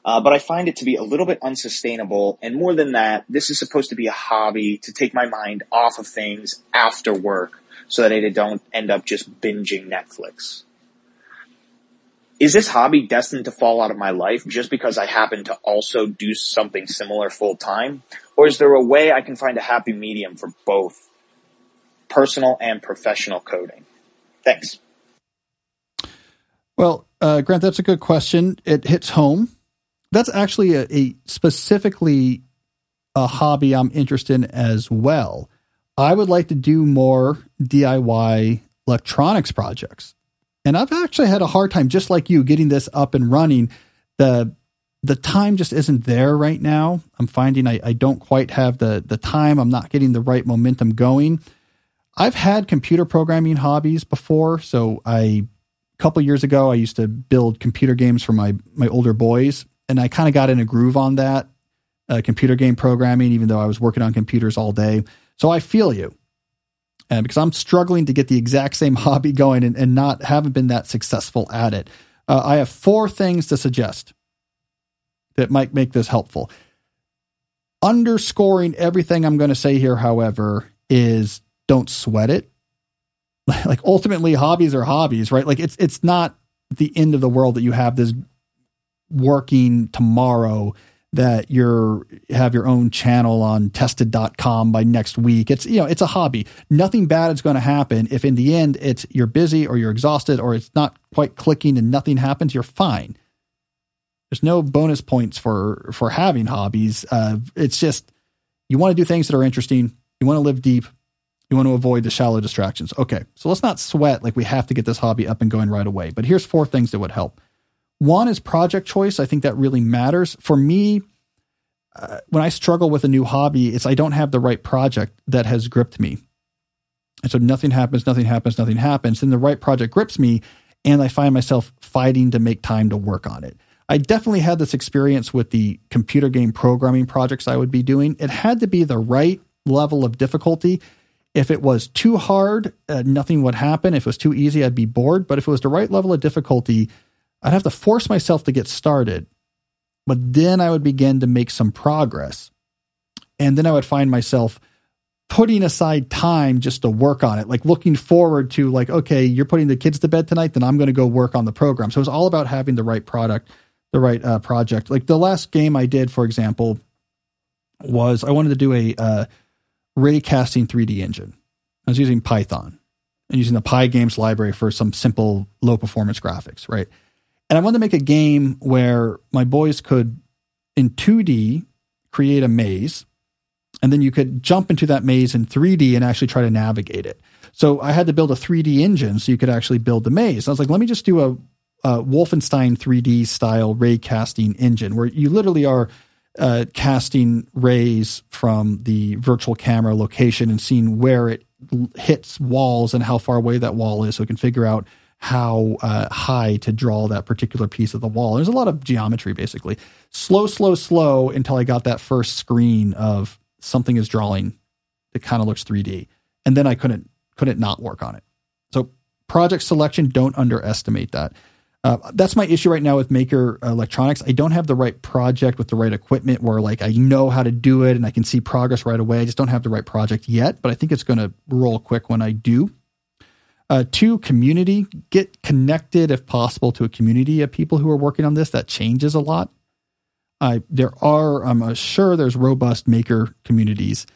uh, but I find it to be a little bit unsustainable. And more than that, this is supposed to be a hobby to take my mind off of things after work so that I don't end up just binging Netflix is this hobby destined to fall out of my life just because I happen to also do something similar full time? Or is there a way I can find a happy medium for both personal and professional coding? Thanks. Well, uh, Grant, that's a good question. It hits home. That's actually a, a specifically a hobby I'm interested in as well. I would like to do more DIY electronics projects. And I've actually had a hard time, just like you, getting this up and running. The the time just isn't there right now. I'm finding I, I don't quite have the the time. I'm not getting the right momentum going. I've had computer programming hobbies before. So I a couple years ago I used to build computer games for my my older boys, and I kind of got in a groove on that uh, computer game programming, even though I was working on computers all day. So I feel you. And because I'm struggling to get the exact same hobby going and, and not haven't been that successful at it. Uh, I have four things to suggest that might make this helpful. Underscoring everything I'm going to say here, however, is don't sweat it. like ultimately hobbies are hobbies, right? Like it's it's not the end of the world that you have this working tomorrow that you're have your own channel on tested.com by next week. It's you know, it's a hobby. Nothing bad is going to happen if in the end it's you're busy or you're exhausted or it's not quite clicking and nothing happens, you're fine. There's no bonus points for for having hobbies. Uh, it's just you want to do things that are interesting. You want to live deep. You want to avoid the shallow distractions. Okay, so let's not sweat like we have to get this hobby up and going right away. But here's four things that would help. One is project choice. I think that really matters. For me, uh, when I struggle with a new hobby, it's I don't have the right project that has gripped me. And so nothing happens, nothing happens, nothing happens. Then the right project grips me, and I find myself fighting to make time to work on it. I definitely had this experience with the computer game programming projects I would be doing. It had to be the right level of difficulty. If it was too hard, uh, nothing would happen. If it was too easy, I'd be bored. But if it was the right level of difficulty, I'd have to force myself to get started. But then I would begin to make some progress. And then I would find myself putting aside time just to work on it, like looking forward to, like, okay, you're putting the kids to bed tonight, then I'm going to go work on the program. So it was all about having the right product the right uh, project. Like the last game I did, for example, was I wanted to do a uh, raycasting 3D engine. I was using Python and using the Pygames library for some simple low performance graphics, right? And I wanted to make a game where my boys could, in 2D, create a maze, and then you could jump into that maze in 3D and actually try to navigate it. So I had to build a 3D engine so you could actually build the maze. I was like, let me just do a uh, Wolfenstein 3D style ray casting engine, where you literally are uh, casting rays from the virtual camera location and seeing where it hits walls and how far away that wall is, so it can figure out how uh, high to draw that particular piece of the wall. There's a lot of geometry, basically. Slow, slow, slow until I got that first screen of something is drawing that kind of looks 3D, and then I couldn't couldn't not work on it. So project selection, don't underestimate that. Uh, that's my issue right now with Maker Electronics. I don't have the right project with the right equipment where like I know how to do it and I can see progress right away. I just don't have the right project yet, but I think it's going to roll quick when I do. Uh, two, community. Get connected if possible to a community of people who are working on this. That changes a lot. I there are I'm sure there's robust maker communities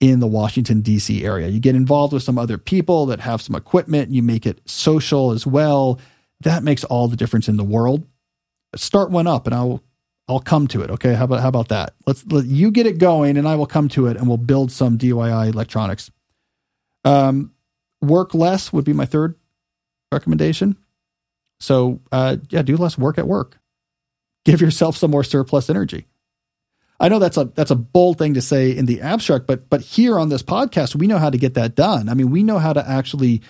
in the Washington D.C. area. You get involved with some other people that have some equipment. You make it social as well that makes all the difference in the world. Start one up and I'll I'll come to it. Okay. How about how about that? Let's let you get it going and I will come to it and we'll build some DIY electronics. Um, work less would be my third recommendation. So uh, yeah, do less work at work. Give yourself some more surplus energy. I know that's a that's a bold thing to say in the abstract, but but here on this podcast, we know how to get that done. I mean, we know how to actually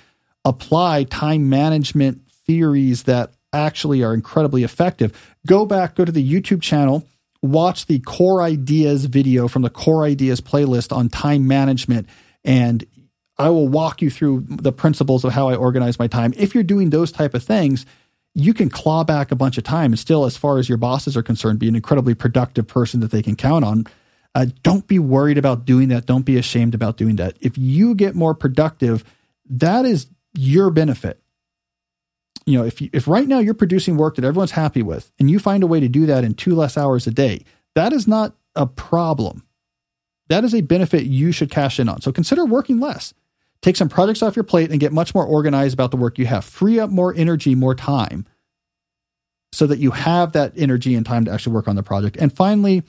apply time management theories that actually are incredibly effective. Go back, go to the YouTube channel, watch the Core Ideas video from the Core Ideas playlist on time management, and I will walk you through the principles of how I organize my time. If you're doing those type of things, you can claw back a bunch of time and still, as far as your bosses are concerned, be an incredibly productive person that they can count on. Uh, don't be worried about doing that. Don't be ashamed about doing that. If you get more productive, that is your benefit you know, if you, if right now you're producing work that everyone's happy with, and you find a way to do that in two less hours a day, that is not a problem. That is a benefit you should cash in on. So consider working less. Take some projects off your plate and get much more organized about the work you have. Free up more energy, more time, so that you have that energy and time to actually work on the project. And finally,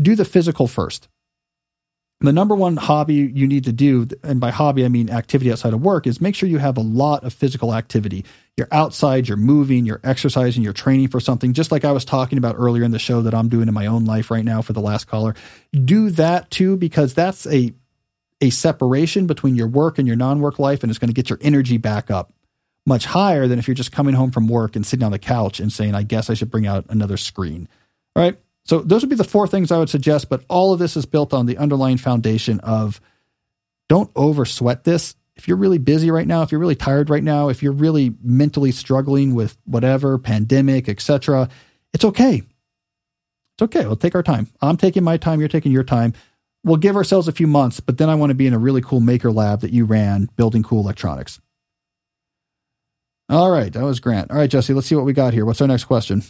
do the physical first the number one hobby you need to do, and by hobby I mean activity outside of work, is make sure you have a lot of physical activity. You're outside, you're moving, you're exercising, you're training for something, just like I was talking about earlier in the show that I'm doing in my own life right now for the last caller. Do that too, because that's a a separation between your work and your non-work life, and it's going to get your energy back up much higher than if you're just coming home from work and sitting on the couch and saying, I guess I should bring out another screen. All right. So those would be the four things I would suggest, but all of this is built on the underlying foundation of don't over sweat this. if you're really busy right now, if you're really tired right now, if you're really mentally struggling with whatever pandemic, etc., it's okay. It's okay. We'll take our time. I'm taking my time. You're taking your time. We'll give ourselves a few months, but then I want to be in a really cool maker lab that you ran building cool electronics. All right. That was Grant. All right, Jesse, let's see what we got here. What's our next question?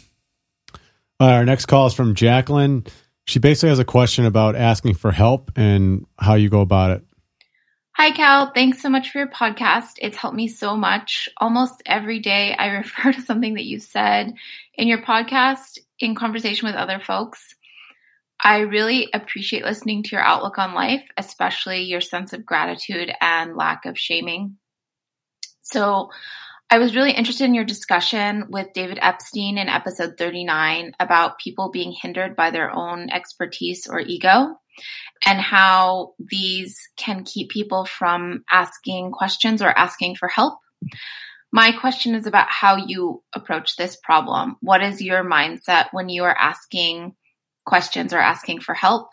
Uh, our next call is from Jacqueline. She basically has a question about asking for help and how you go about it. Hi, Cal. Thanks so much for your podcast. It's helped me so much. Almost every day, I refer to something that you said in your podcast in conversation with other folks. I really appreciate listening to your outlook on life, especially your sense of gratitude and lack of shaming. So, I was really interested in your discussion with David Epstein in episode 39 about people being hindered by their own expertise or ego and how these can keep people from asking questions or asking for help. My question is about how you approach this problem. What is your mindset when you are asking questions or asking for help?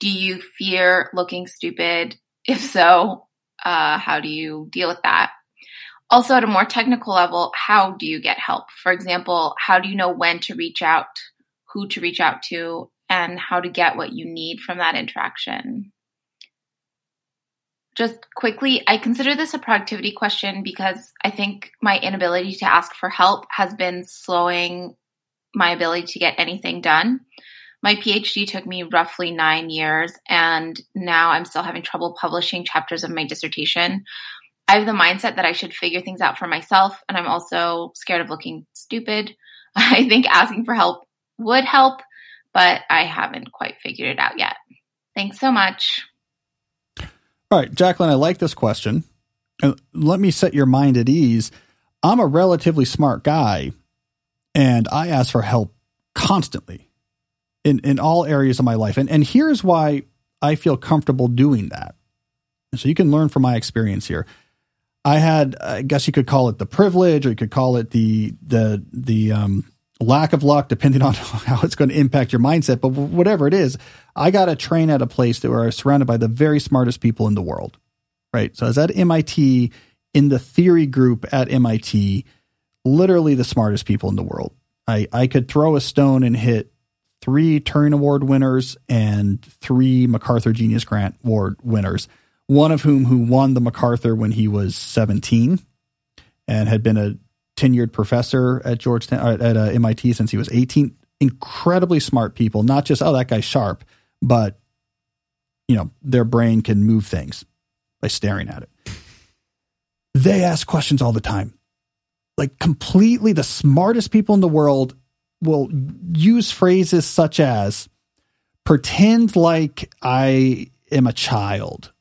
Do you fear looking stupid? If so, uh, how do you deal with that? Also, at a more technical level, how do you get help? For example, how do you know when to reach out, who to reach out to, and how to get what you need from that interaction? Just quickly, I consider this a productivity question because I think my inability to ask for help has been slowing my ability to get anything done. My PhD took me roughly nine years, and now I'm still having trouble publishing chapters of my dissertation I have the mindset that I should figure things out for myself, and I'm also scared of looking stupid. I think asking for help would help, but I haven't quite figured it out yet. Thanks so much. All right, Jacqueline, I like this question. Let me set your mind at ease. I'm a relatively smart guy, and I ask for help constantly in, in all areas of my life. And, and here's why I feel comfortable doing that. So you can learn from my experience here. I had, I guess you could call it the privilege, or you could call it the the the um, lack of luck, depending on how it's going to impact your mindset. But whatever it is, I got a train at a place that where I was surrounded by the very smartest people in the world. Right. So I was at MIT in the theory group at MIT, literally the smartest people in the world. I, I could throw a stone and hit three Turing Award winners and three MacArthur Genius Grant Award winners one of whom who won the MacArthur when he was 17 and had been a tenured professor at Georgetown uh, at uh, MIT since he was 18. Incredibly smart people, not just oh that guy's sharp, but you know their brain can move things by staring at it. They ask questions all the time, like completely the smartest people in the world will use phrases such as pretend like I am a child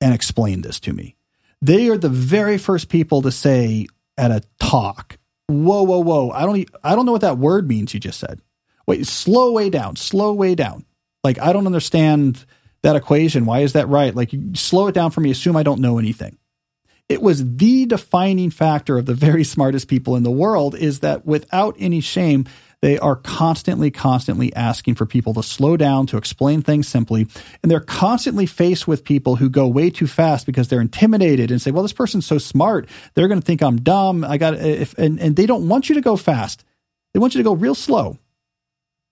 and explain this to me. They are the very first people to say at a talk, whoa, whoa, whoa, I don't, I don't know what that word means you just said. Wait, slow way down, slow way down. Like, I don't understand that equation. Why is that right? Like, slow it down for me, assume I don't know anything. It was the defining factor of the very smartest people in the world is that without any shame, they are constantly, constantly asking for people to slow down, to explain things simply. And they're constantly faced with people who go way too fast because they're intimidated and say, well, this person's so smart. They're going to think I'm dumb. I got uh, if, and, and they don't want you to go fast. They want you to go real slow.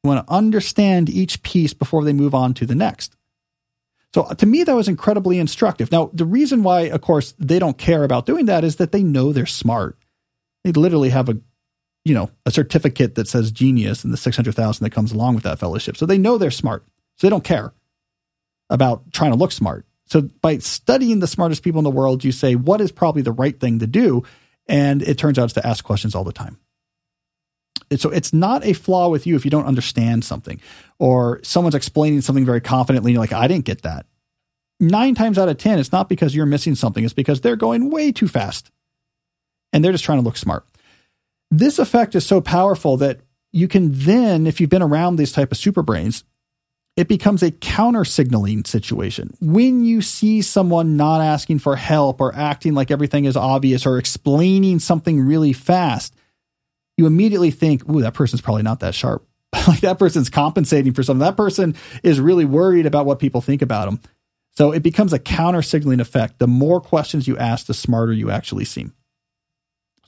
You want to understand each piece before they move on to the next. So uh, to me, that was incredibly instructive. Now, the reason why, of course, they don't care about doing that is that they know they're smart. They literally have a you know, a certificate that says genius and the 600,000 that comes along with that fellowship. So they know they're smart. So they don't care about trying to look smart. So by studying the smartest people in the world, you say, what is probably the right thing to do? And it turns out it's to ask questions all the time. So it's not a flaw with you if you don't understand something or someone's explaining something very confidently and you're like, I didn't get that. Nine times out of 10, it's not because you're missing something. It's because they're going way too fast and they're just trying to look smart. This effect is so powerful that you can then, if you've been around these type of superbrains, it becomes a counter signaling situation. When you see someone not asking for help or acting like everything is obvious or explaining something really fast, you immediately think, ooh, that person's probably not that sharp. like that person's compensating for something. That person is really worried about what people think about them. So it becomes a counter signaling effect. The more questions you ask, the smarter you actually seem.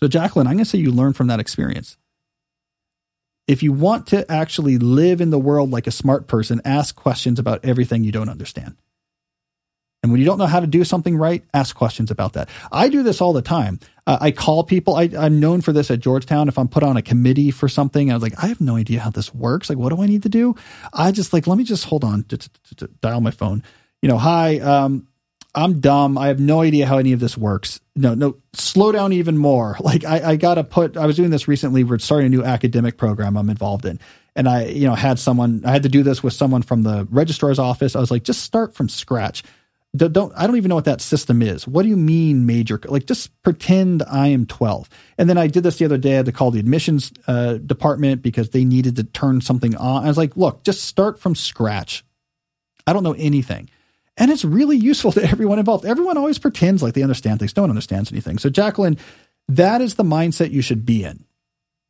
So, Jacqueline, I'm going to say you learn from that experience. If you want to actually live in the world like a smart person, ask questions about everything you don't understand. And when you don't know how to do something right, ask questions about that. I do this all the time. Uh, I call people. I, am known for this at Georgetown. If I'm put on a committee for something, I was like, I have no idea how this works. Like, what do I need to do? I just like, let me just hold on dial my phone. You know, hi, um, I'm dumb. I have no idea how any of this works. No, no, slow down even more. Like, I, I got to put, I was doing this recently. We're starting a new academic program I'm involved in. And I, you know, had someone, I had to do this with someone from the registrar's office. I was like, just start from scratch don't I don't even know what that system is. What do you mean major? Like just pretend I am 12. And then I did this the other day. I had to call the admissions uh, department because they needed to turn something on. I was like, look, just start from scratch. I don't know anything. And it's really useful to everyone involved. Everyone always pretends like they understand things. No one understands anything. So Jacqueline, that is the mindset you should be in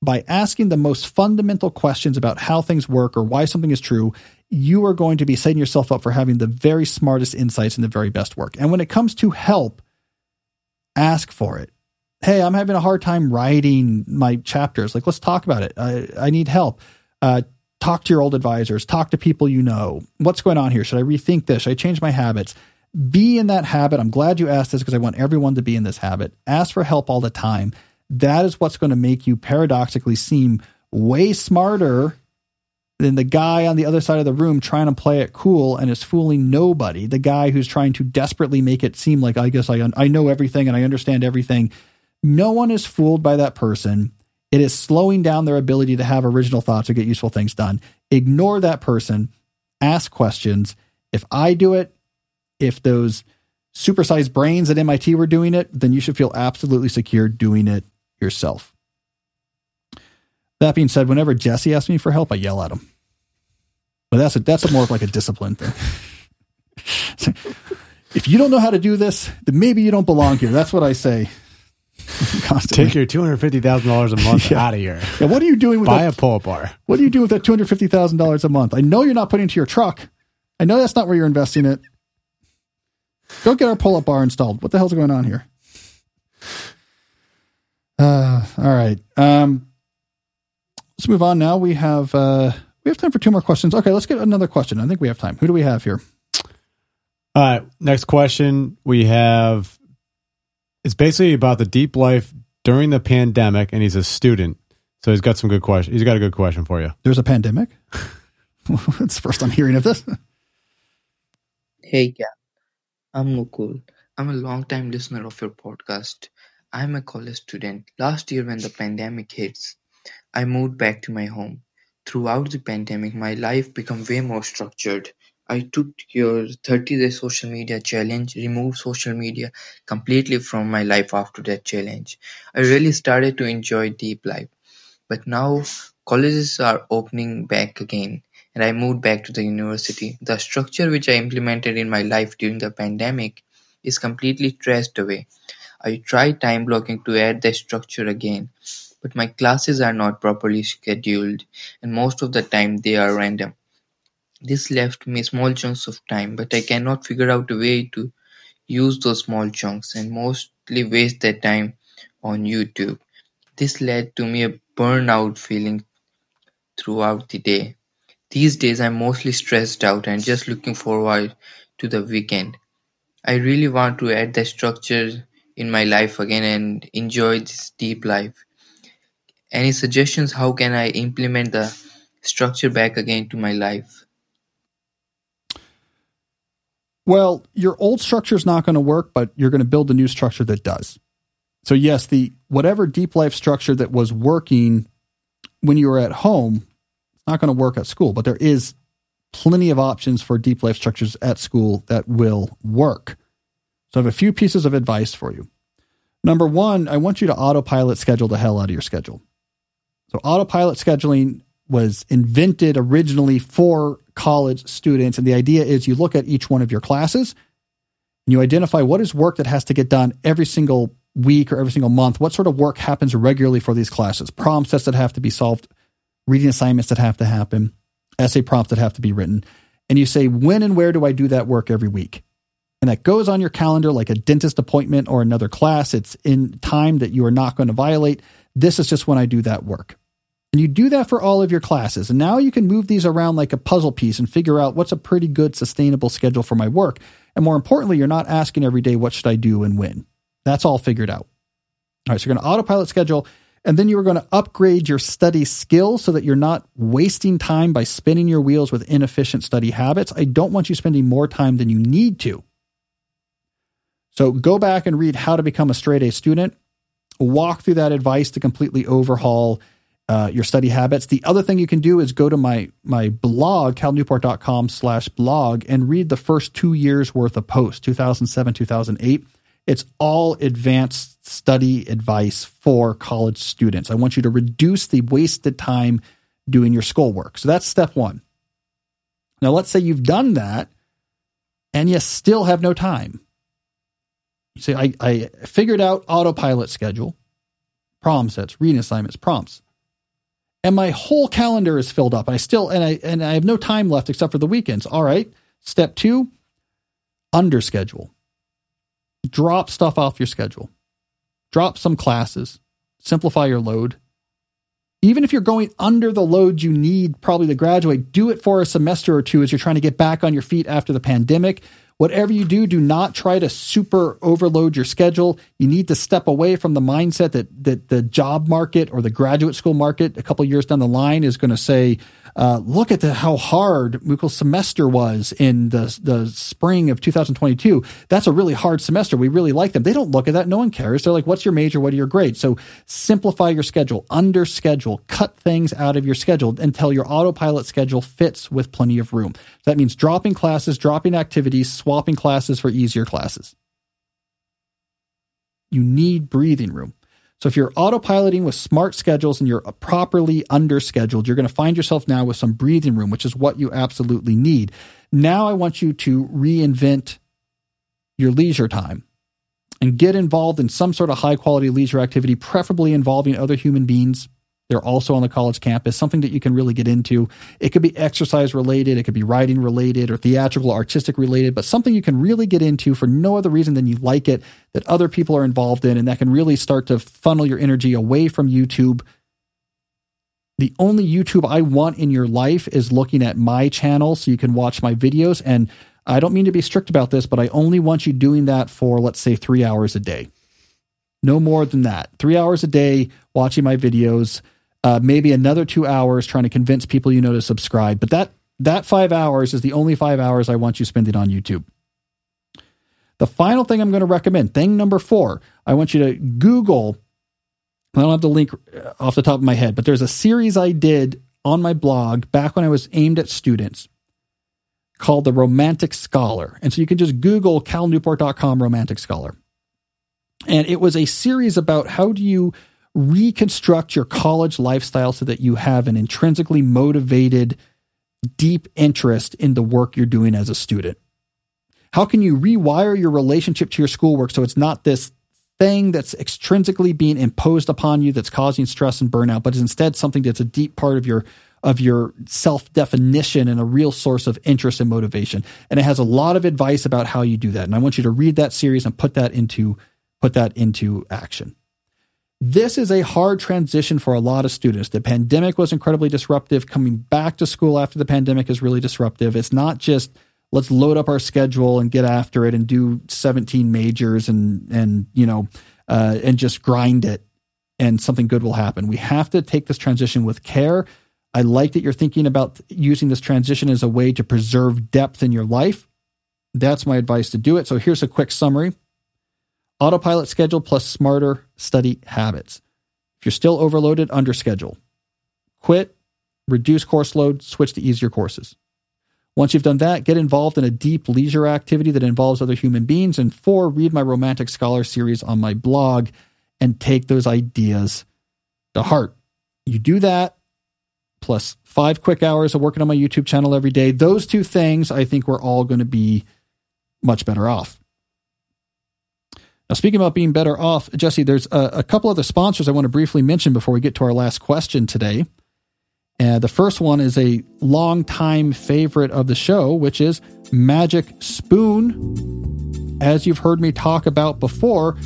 by asking the most fundamental questions about how things work or why something is true, you are going to be setting yourself up for having the very smartest insights and the very best work. And when it comes to help, ask for it. Hey, I'm having a hard time writing my chapters. Like, let's talk about it. I, I need help. Uh, talk to your old advisors, talk to people you know. What's going on here? Should I rethink this? Should I change my habits? Be in that habit. I'm glad you asked this because I want everyone to be in this habit. Ask for help all the time that is what's going to make you paradoxically seem way smarter than the guy on the other side of the room trying to play it cool and is fooling nobody. The guy who's trying to desperately make it seem like I guess I I know everything and I understand everything. No one is fooled by that person. It is slowing down their ability to have original thoughts or get useful things done. Ignore that person. Ask questions. If I do it, if those supersized brains at MIT were doing it, then you should feel absolutely secure doing it yourself. That being said, whenever Jesse asks me for help, I yell at him. But that's a, that's a more of like a discipline thing. if you don't know how to do this, then maybe you don't belong here. That's what I say. Take your two hundred fifty thousand dollars a month yeah. out of here. Yeah, what are you doing with buy that, a pull bar? What do you do with that two hundred fifty thousand dollars a month? I know you're not putting into your truck. I know that's not where you're investing it. Go get our pull up bar installed. What the hell's going on here? Uh, all right. Um, let's move on now. We have uh, we have time for two more questions. Okay, let's get another question. I think we have time. Who do we have here? All right. Next question we have. It's basically about the deep life during the pandemic, and he's a student, so he's got some good question. He's got a good question for you. There's a pandemic. it's the first I'm hearing of this. Hey, yeah, I'm Mukul. I'm a long time listener of your podcast. I'm a college student. Last year when the pandemic hits, I moved back to my home. Throughout the pandemic, my life became way more structured. I took your 30 day social media challenge, removed social media completely from my life after that challenge. I really started to enjoy deep life. But now colleges are opening back again and I moved back to the university. The structure which I implemented in my life during the pandemic is completely trashed away. I tried time blocking to add the structure again, but my classes are not properly scheduled and most of the time they are random. This left me small chunks of time, but I cannot figure out a way to use those small chunks and mostly waste that time on YouTube. This led to me a burnout feeling throughout the day. These days I'm mostly stressed out and just looking forward to the weekend. I really want to add the structure in my life again and enjoy this deep life. Any suggestions how can I implement the structure back again to my life? Well, your old structure is not going to work, but you're going to build a new structure that does. So yes, the whatever deep life structure that was working when you were at home, it's not going to work at school, but there is plenty of options for deep life structures at school that will work. So I have a few pieces of advice for you. Number one, I want you to autopilot schedule the hell out of your schedule. So autopilot scheduling was invented originally for college students. And the idea is you look at each one of your classes and you identify what is work that has to get done every single week or every single month. What sort of work happens regularly for these classes? Problem sets that have to be solved, reading assignments that have to happen, essay prompts that have to be written. And you say, when and where do I do that work every week? and that goes on your calendar like a dentist appointment or another class. It's in time that you are not going to violate. This is just when I do that work. And you do that for all of your classes. And now you can move these around like a puzzle piece and figure out what's a pretty good sustainable schedule for my work. And more importantly, you're not asking every day, what should I do and when? That's all figured out. All right, so you're going to autopilot schedule, and then you are going to upgrade your study skills so that you're not wasting time by spinning your wheels with inefficient study habits. I don't want you spending more time than you need to. So go back and read How to Become a Straight A Student. Walk through that advice to completely overhaul uh, your study habits. The other thing you can do is go to my my blog, calnewport.com slash blog, and read the first two years worth of posts, 2007, 2008. It's all advanced study advice for college students. I want you to reduce the wasted time doing your schoolwork. So that's step one. Now, let's say you've done that and you still have no time. You say, I, I figured out autopilot schedule, problem sets, reading assignments, prompts and my whole calendar is filled up. And I still and I and I have no time left except for the weekends. All right. Step 2, under schedule. Drop stuff off your schedule. Drop some classes. Simplify your load. Even if you're going under the load you need probably to graduate, do it for a semester or two as you're trying to get back on your feet after the pandemic. Whatever you do, do not try to super overload your schedule. You need to step away from the mindset that that the job market or the graduate school market a couple years down the line is going to say, uh, look at the, how hard Mukul's semester was in the, the spring of 2022. That's a really hard semester. We really like them. They don't look at that. No one cares. They're like, what's your major? What are your grades? So simplify your schedule, under schedule, cut things out of your schedule until your autopilot schedule fits with plenty of room. That means dropping classes, dropping activities, swapping classes for easier classes. You need breathing room. So if you're autopiloting with smart schedules and you're properly under scheduled, you're going to find yourself now with some breathing room, which is what you absolutely need. Now I want you to reinvent your leisure time and get involved in some sort of high quality leisure activity, preferably involving other human beings they're also on the college campus, something that you can really get into. It could be exercise related, it could be writing related or theatrical, artistic related, but something you can really get into for no other reason than you like it, that other people are involved in, and that can really start to funnel your energy away from YouTube. The only YouTube I want in your life is looking at my channel so you can watch my videos. And I don't mean to be strict about this, but I only want you doing that for, let's say, three hours a day. No more than that. Three hours a day watching my videos uh, maybe another two hours trying to convince people you know to subscribe. But that that five hours is the only five hours I want you spending on YouTube. The final thing I'm going to recommend, thing number four, I want you to Google. I don't have the link uh, off the top of my head, but there's a series I did on my blog back when I was aimed at students called The Romantic Scholar. And so you can just Google calnewport.com Romantic Scholar. And it was a series about how do you reconstruct your college lifestyle so that you have an intrinsically motivated, deep interest in the work you're doing as a student? How can you rewire your relationship to your schoolwork so it's not this thing that's extrinsically being imposed upon you that's causing stress and burnout, but is instead something that's a deep part of your of your self definition and a real source of interest and motivation. And it has a lot of advice about how you do that. And I want you to read that series and put that into put that into action. This is a hard transition for a lot of students. The pandemic was incredibly disruptive. Coming back to school after the pandemic is really disruptive. It's not just let's load up our schedule and get after it and do 17 majors and and you know uh, and just grind it and something good will happen. We have to take this transition with care. I like that you're thinking about using this transition as a way to preserve depth in your life. That's my advice to do it. So here's a quick summary autopilot schedule plus smarter study habits. If you're still overloaded, under schedule. Quit, reduce course load, switch to easier courses. Once you've done that, get involved in a deep leisure activity that involves other human beings. And four, read my Romantic Scholar series on my blog and take those ideas to heart. You do that, plus five quick hours of working on my YouTube channel every day. Those two things, I think we're all going to be much better off. Now, speaking about being better off, Jesse, there's a, a couple other sponsors I want to briefly mention before we get to our last question today. Uh, the first one is a longtime favorite of the show, which is Magic Spoon. as you've heard me talk about before,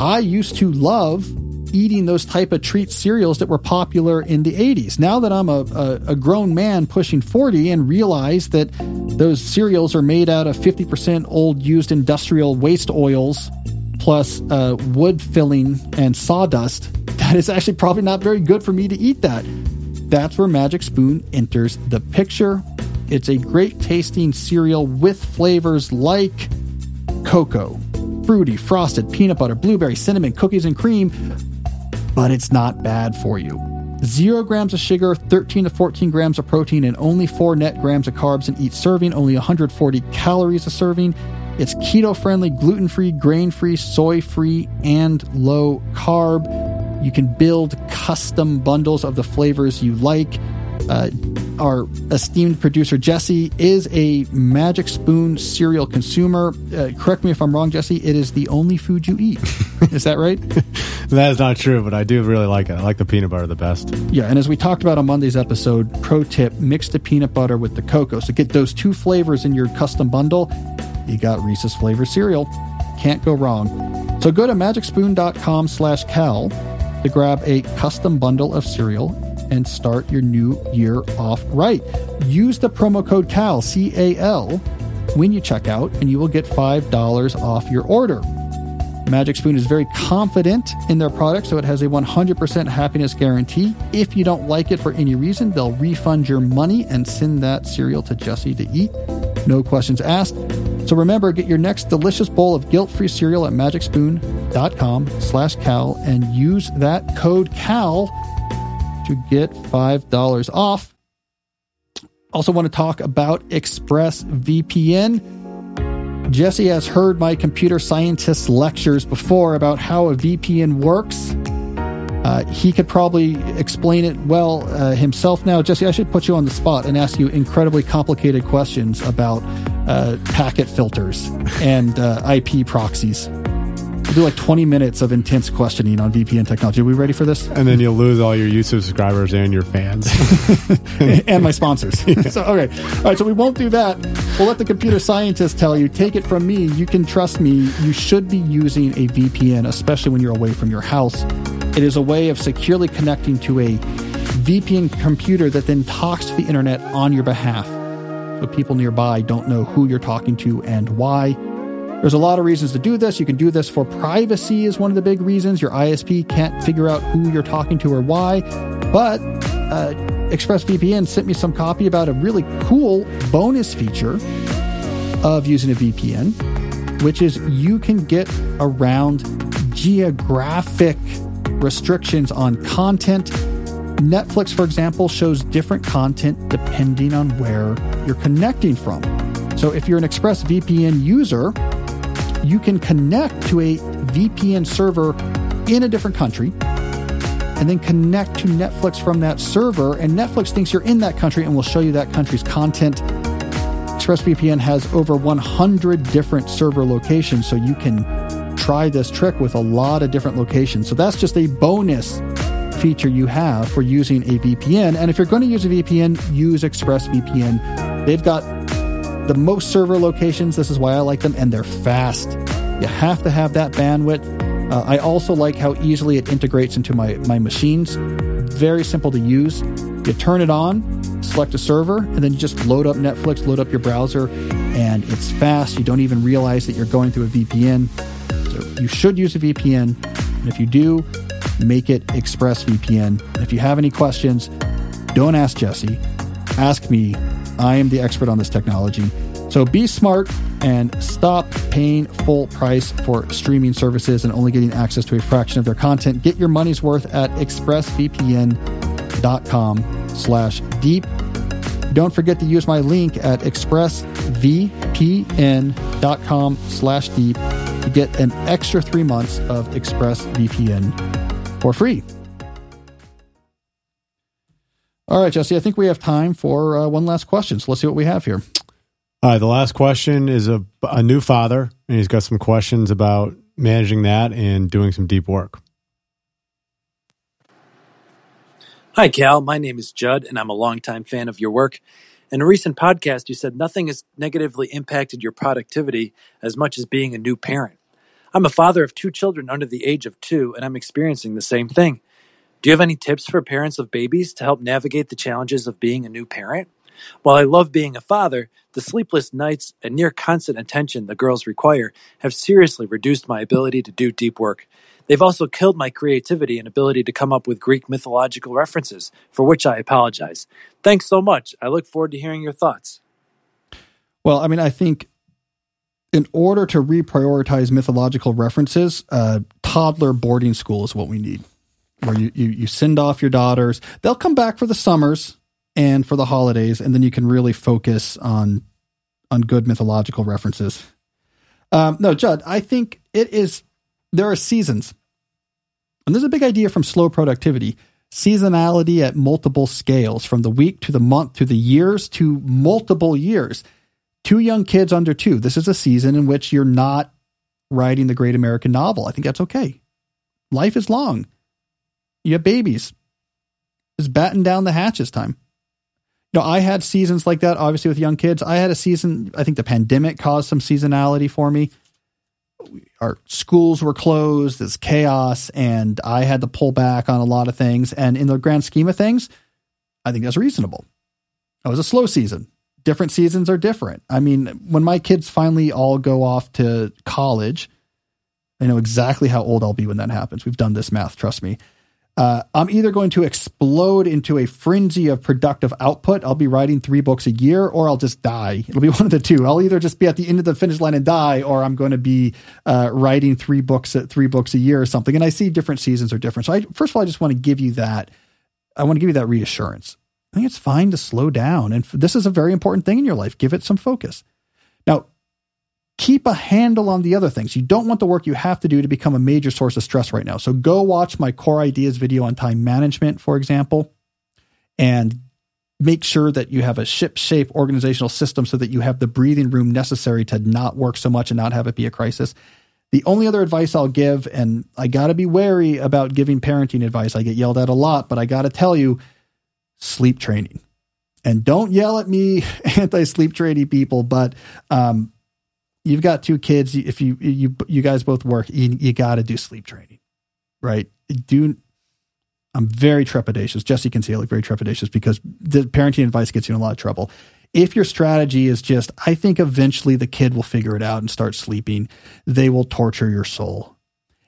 I used to love eating those type of treat cereals that were popular in the 80s. Now that I'm a, a, a, grown man pushing 40 and realize that those cereals are made out of 50% old used industrial waste oils plus uh, wood filling and sawdust, that is actually probably not very good for me to eat that. That's where Magic Spoon enters the picture. It's a great tasting cereal with flavors like cocoa, fruity, frosted, peanut butter, blueberry, cinnamon, cookies, and cream, but it's not bad for you. Zero grams of sugar, 13 to 14 grams of protein, and only four net grams of carbs in each serving, only 140 calories a serving. It's keto friendly, gluten free, grain free, soy free, and low carb. You can build custom bundles of the flavors you like. Uh, our esteemed producer Jesse is a Magic Spoon cereal consumer. Uh, correct me if I'm wrong, Jesse. It is the only food you eat. is that right? that is not true, but I do really like it. I like the peanut butter the best. Yeah, and as we talked about on Monday's episode, pro tip: mix the peanut butter with the cocoa. So get those two flavors in your custom bundle. You got Reese's flavor cereal. Can't go wrong. So go to magicspoon.com slash cal to grab a custom bundle of cereal and start your new year off right. Use the promo code CAL, C A L, when you check out, and you will get $5 off your order. Magic Spoon is very confident in their product, so it has a 100% happiness guarantee. If you don't like it for any reason, they'll refund your money and send that cereal to Jesse to eat. No questions asked. So remember, get your next delicious bowl of guilt-free cereal at magicspoon.com slash cal and use that code CAL to get $5 off. Also, want to talk about ExpressVPN. Jesse has heard my computer scientist lectures before about how a VPN works. Uh, he could probably explain it well uh, himself now. Jesse, I should put you on the spot and ask you incredibly complicated questions about uh, packet filters and uh, IP proxies. We'll do like 20 minutes of intense questioning on VPN technology. Are we ready for this? And then you'll lose all your YouTube subscribers and your fans. and my sponsors. Yeah. so, okay. All right. So we won't do that. We'll let the computer scientists tell you. Take it from me. You can trust me. You should be using a VPN, especially when you're away from your house. It is a way of securely connecting to a VPN computer that then talks to the internet on your behalf. So people nearby don't know who you're talking to and why. There's a lot of reasons to do this. You can do this for privacy is one of the big reasons. Your ISP can't figure out who you're talking to or why. But uh, ExpressVPN sent me some copy about a really cool bonus feature of using a VPN, which is you can get around geographic restrictions on content. Netflix, for example, shows different content depending on where you're connecting from. So if you're an ExpressVPN user, you can connect to a VPN server in a different country and then connect to Netflix from that server. And Netflix thinks you're in that country and will show you that country's content. ExpressVPN has over 100 different server locations, so you can try this trick with a lot of different locations. So that's just a bonus feature you have for using a VPN. And if you're going to use a VPN, use ExpressVPN. They've got the most server locations. This is why I like them, and they're fast. You have to have that bandwidth. Uh, I also like how easily it integrates into my, my machines. Very simple to use. You turn it on, select a server, and then you just load up Netflix, load up your browser, and it's fast. You don't even realize that you're going through a VPN. So you should use a VPN. And if you do, make it ExpressVPN. If you have any questions, don't ask Jesse, ask me I am the expert on this technology. So be smart and stop paying full price for streaming services and only getting access to a fraction of their content. Get your money's worth at expressvpn.com slash deep. Don't forget to use my link at expressvpn.com slash deep to get an extra three months of ExpressVPN for free. All right, Jesse, I think we have time for uh, one last question. So let's see what we have here. All right, the last question is a, a new father, and he's got some questions about managing that and doing some deep work. Hi, Cal. My name is Judd, and I'm a longtime fan of your work. In a recent podcast, you said nothing has negatively impacted your productivity as much as being a new parent. I'm a father of two children under the age of two, and I'm experiencing the same thing. Do you have any tips for parents of babies to help navigate the challenges of being a new parent? While I love being a father, the sleepless nights and near constant attention the girls require have seriously reduced my ability to do deep work. They've also killed my creativity and ability to come up with Greek mythological references, for which I apologize. Thanks so much. I look forward to hearing your thoughts. Well, I mean, I think in order to reprioritize mythological references, uh, toddler boarding school is what we need. Where you, you, you send off your daughters, they'll come back for the summers and for the holidays, and then you can really focus on on good mythological references. Um, no, Judd, I think it is. There are seasons, and there's a big idea from slow productivity. Seasonality at multiple scales, from the week to the month to the years to multiple years. Two young kids under two. This is a season in which you're not writing the great American novel. I think that's okay. Life is long. You have babies. It's batten down the hatches time. You know, I had seasons like that, obviously, with young kids. I had a season, I think the pandemic caused some seasonality for me. Our schools were closed, there's chaos, and I had to pull back on a lot of things. And in the grand scheme of things, I think that's reasonable. It was a slow season. Different seasons are different. I mean, when my kids finally all go off to college, I know exactly how old I'll be when that happens. We've done this math, trust me uh, I'm either going to explode into a frenzy of productive output. I'll be writing three books a year, or I'll just die. It'll be one of the two. I'll either just be at the end of the finish line and die, or I'm going to be uh, writing three books at three books a year or something. And I see different seasons are different. So I, first of all, I just want to give you that. I want to give you that reassurance. I think it's fine to slow down, and this is a very important thing in your life. Give it some focus. Now, keep a handle on the other things. You don't want the work you have to do to become a major source of stress right now. So go watch my core ideas video on time management, for example, and make sure that you have a ship shape organizational system so that you have the breathing room necessary to not work so much and not have it be a crisis. The only other advice I'll give, and I got to be wary about giving parenting advice. I get yelled at a lot, but I got to tell you sleep training. And don't yell at me, anti sleep training people, but um, you've got two kids. If you you you guys both work, you, you got to do sleep training, right? Do I'm very trepidatious. Jesse can see I look very trepidatious because the parenting advice gets you in a lot of trouble. If your strategy is just, I think eventually the kid will figure it out and start sleeping, they will torture your soul,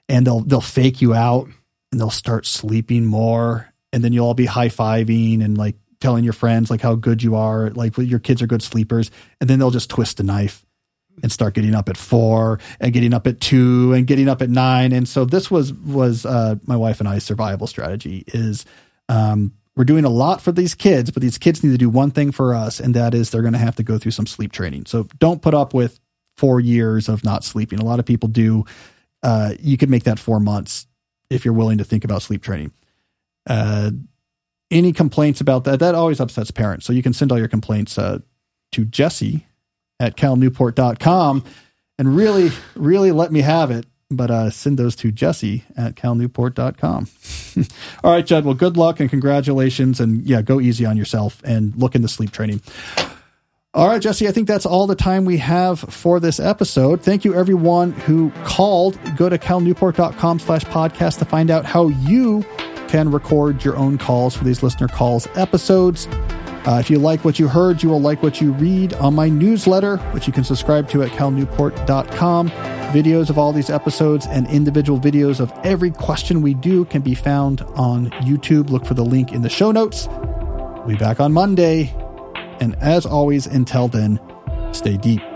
and they'll they'll fake you out and they'll start sleeping more, and then you'll all be high fiving and like telling your friends like how good you are, like your kids are good sleepers, and then they'll just twist a knife and start getting up at four and getting up at two and getting up at nine. And so this was was uh, my wife and I's survival strategy is um, we're doing a lot for these kids, but these kids need to do one thing for us, and that is they're going to have to go through some sleep training. So don't put up with four years of not sleeping. A lot of people do. Uh, you could make that four months if you're willing to think about sleep training. Uh, any complaints about that? That always upsets parents. So you can send all your complaints uh, to Jesse at calnewport.com and really, really let me have it. But uh, send those to Jesse at calnewport.com. All right, Judd. Well, good luck and congratulations. And yeah, go easy on yourself and look into sleep training. All right, Jesse, I think that's all the time we have for this episode. Thank you, everyone who called. Go to calnewport.com slash podcast to find out how you can record your own calls for these listener calls episodes. Uh, if you like what you heard, you will like what you read on my newsletter, which you can subscribe to at calnewport.com. Videos of all these episodes and individual videos of every question we do can be found on YouTube. Look for the link in the show notes. We'll be back on Monday. And as always, until then, stay deep.